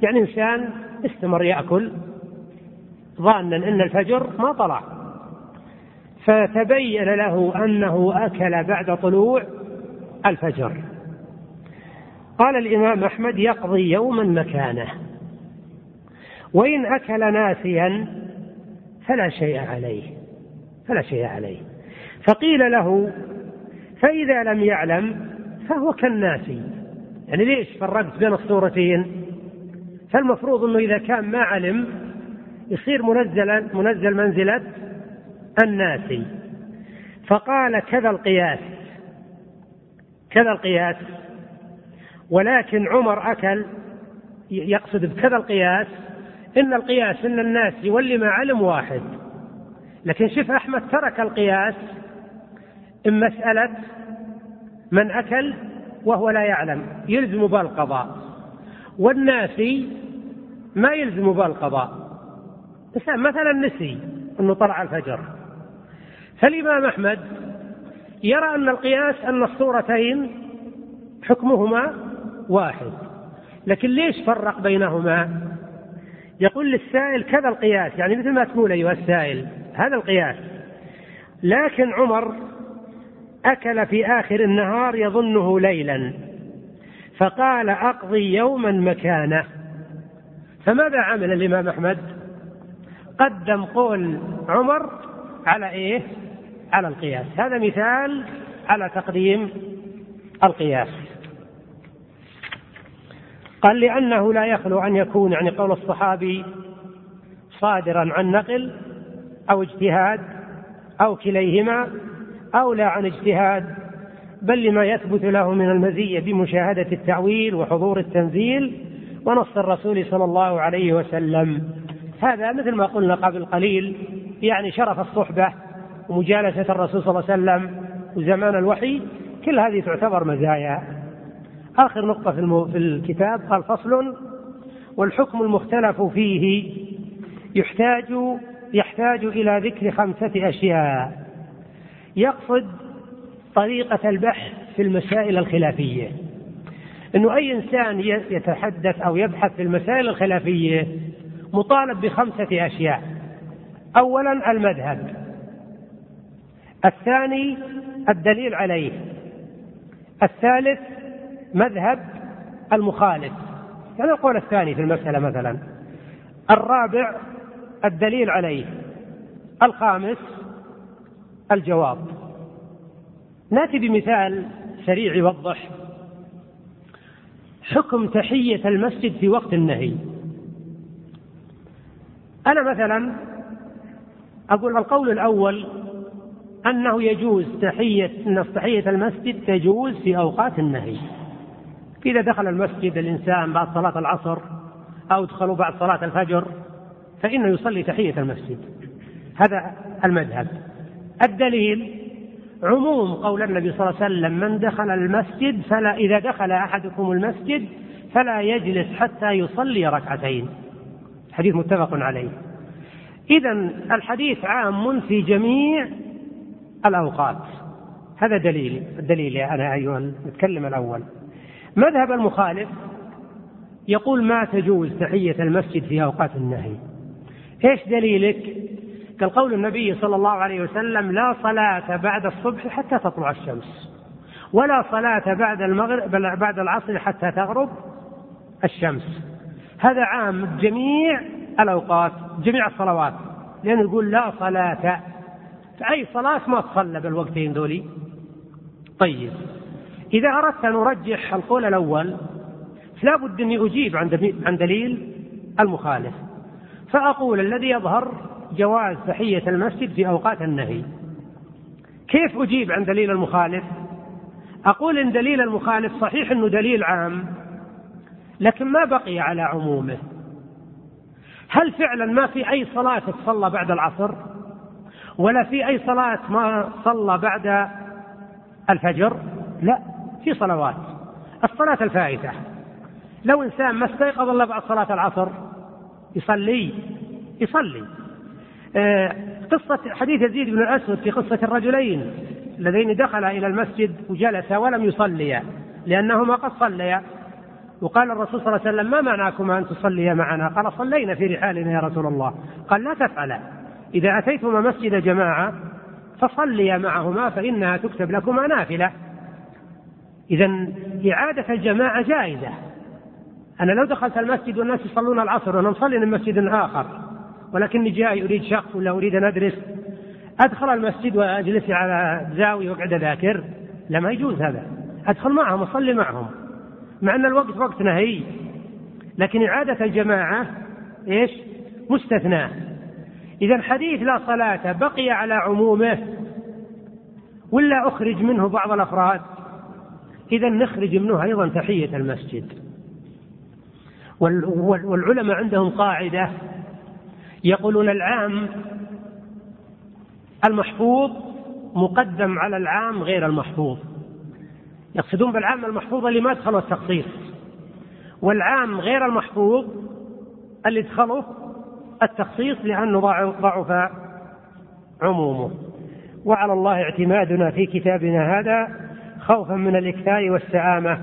يعني إنسان استمر يأكل ظانا أن الفجر ما طلع. فتبين له أنه أكل بعد طلوع الفجر. قال الإمام أحمد يقضي يوما مكانه. وإن أكل ناسيا فلا شيء عليه فلا شيء عليه. فقيل له فإذا لم يعلم فهو كالناسي يعني ليش فرقت بين الصورتين؟ فالمفروض أنه إذا كان ما علم يصير منزلا منزل منزلة الناسي فقال كذا القياس. كذا القياس. ولكن عمر أكل يقصد بكذا القياس. إن القياس إن الناس واللي ما علم واحد. لكن شوف أحمد ترك القياس إن مسألة من أكل وهو لا يعلم يلزم بالقضاء والناسي ما يلزم بالقضاء مثلا نسي أنه طلع الفجر. فالإمام أحمد يرى أن القياس أن الصورتين حكمهما واحد. لكن ليش فرق بينهما؟ يقول للسائل كذا القياس يعني مثل ما تقول أيها السائل هذا القياس. لكن عمر أكل في آخر النهار يظنه ليلا. فقال أقضي يوما مكانه. فماذا عمل الإمام أحمد؟ قدم قول عمر على إيه؟ على القياس. هذا مثال على تقديم القياس. قال لأنه لا يخلو أن يكون يعني قول الصحابي صادرا عن نقل أو اجتهاد أو كليهما أو لا عن اجتهاد بل لما يثبت له من المزية بمشاهدة التأويل وحضور التنزيل ونص الرسول صلى الله عليه وسلم. هذا مثل ما قلنا قبل قليل يعني شرف الصحبة ومجالسة الرسول صلى الله عليه وسلم وزمان الوحي كل هذه تعتبر مزايا. آخر نقطة في الكتاب قال فصل والحكم المختلف فيه يحتاج يحتاج إلى ذكر خمسة أشياء. يقصد طريقة البحث في المسائل الخلافية. أنه أي إنسان يتحدث أو يبحث في المسائل الخلافية مطالب بخمسة أشياء. أولا المذهب. الثاني الدليل عليه. الثالث مذهب المخالف. هذا القول الثاني في المسألة مثلا. الرابع الدليل عليه. الخامس الجواب. نأتي بمثال سريع يوضح. حكم تحية المسجد في وقت النهي. أنا مثلا أقول القول الأول أنه يجوز تحية تحية المسجد تجوز في أوقات النهي. إذا دخل المسجد الإنسان بعد صلاة العصر أو دخلوا بعد صلاة الفجر فإنه يصلي تحية المسجد. هذا المذهب. الدليل عموم قول النبي صلى الله عليه وسلم من دخل المسجد فلا إذا دخل أحدكم المسجد فلا يجلس حتى يصلي ركعتين. حديث متفق عليه. إذا الحديث عام في جميع الأوقات. هذا دليل الدليل يا أنا أيها المتكلم الأول. مذهب المخالف يقول ما تجوز تحية المسجد في أوقات النهي. إيش دليلك؟ قال قول النبي صلى الله عليه وسلم لا صلاة بعد الصبح حتى تطلع الشمس ولا صلاة بعد المغرب بعد العصر حتى تغرب الشمس. هذا عام جميع الأوقات جميع الصلوات لأنه يقول لا صلاة فأي صلاة ما تصلى بالوقتين ذولي؟ طيب إذا أردت أن أرجح القول الأول فلا بد أني أجيب عن دليل المخالف. فأقول الذي يظهر جواز تحية المسجد في أوقات النهي. كيف أجيب عن دليل المخالف؟ أقول إن دليل المخالف صحيح أنه دليل عام لكن ما بقي على عمومه. هل فعلا ما في أي صلاة تصلى بعد العصر؟ ولا في أي صلاة ما صلى بعد الفجر؟ لا في صلوات. الصلاة الفائتة. لو إنسان ما استيقظ إلا بعد صلاة العصر يصلي يصلي. قصة حديث يزيد بن الأسود في قصة الرجلين اللذين دخلا إلى المسجد وجلسا ولم يصليا لأنهما قد صليا. وقال الرسول صلى الله عليه وسلم ما معناكما أن تصليا معنا؟ قال صلينا في رحالنا يا رسول الله. قال لا تفعلا إذا أتيتما مسجد جماعة فصليا معهما فإنها تكتب لكما نافلة. إذا إعادة الجماعة جائزة. أنا لو دخلت المسجد والناس يصلون العصر وأنا مصلي من مسجد آخر. ولكني جاي أريد شخص ولا أريد أن أدرس. أدخل المسجد وأجلس على زاوية وأقعد أذاكر. لا ما يجوز هذا. أدخل معهم أصلي معهم. مع أن الوقت وقت نهي لكن إعادة الجماعة إيش؟ مستثنى إذا حديث لا صلاة بقي على عمومه. ولا أخرج منه بعض الأفراد. إذا نخرج منه أيضا تحية المسجد. والعلماء عندهم قاعدة. يقولون العام المحفوظ مقدم على العام غير المحفوظ. يقصدون بالعام المحفوظ اللي ما دخلوا التخصيص. والعام غير المحفوظ اللي دخلوا التخصيص لأنه ضعف عمومه. وعلى الله اعتمادنا في كتابنا هذا خوفا من الإكثار والسآمة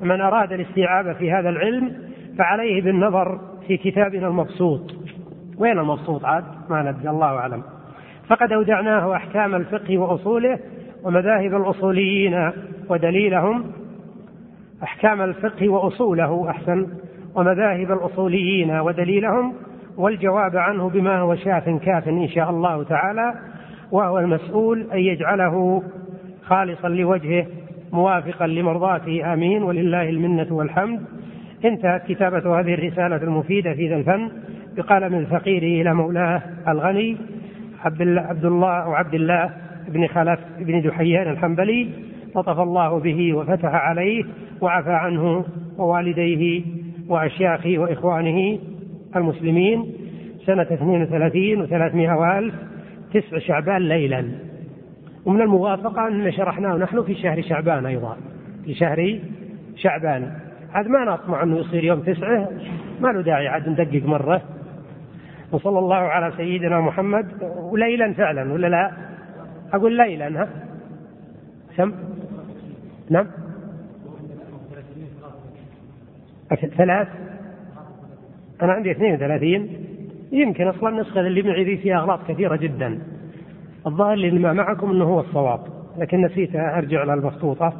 من أراد الاستيعاب في هذا العلم فعليه بالنظر في كتابنا المبسوط. وين المبسوط عاد؟ ما ندري الله أعلم. فقد أودعناه أحكام الفقه وأصوله ومذاهب الأصوليين ودليلهم أحكام الفقه وأصوله أحسن ومذاهب الأصوليين ودليلهم والجواب عنه بما هو شاف كاف إن شاء الله تعالى وهو المسؤول أن يجعله خالصا لوجهه موافقا لمرضاته آمين ولله المنة والحمد. انتهت كتابة هذه الرسالة المفيدة في ذا الفن. بقلم الفقير إلى مولاه الغني عبد الله عبد الله أو عبد الله بن خلف بن دحيان الحنبلي لطف الله به وفتح عليه وعفى عنه ووالديه وأشياخه وإخوانه المسلمين سنة 32 و300 وألف تسع شعبان ليلا. ومن الموافقة أن شرحناه نحن في شهر شعبان أيضا في شهر شعبان. عاد ما نطمع أنه يصير يوم تسعة ما له داعي عاد ندقق مرة. وصلى الله على سيدنا محمد وليلا فعلا ولا لا؟ أقول ليلا ها؟ سم؟ نعم؟ ثلاث؟ أنا عندي 32 يمكن أصلا النسخة اللي معي فيها أغلاط كثيرة جدا الظاهر اللي ما معكم أنه هو الصواب لكن نسيت أرجع للمخطوطة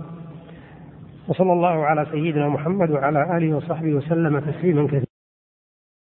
وصلى الله على سيدنا محمد وعلى آله وصحبه وسلم تسليما كثيرا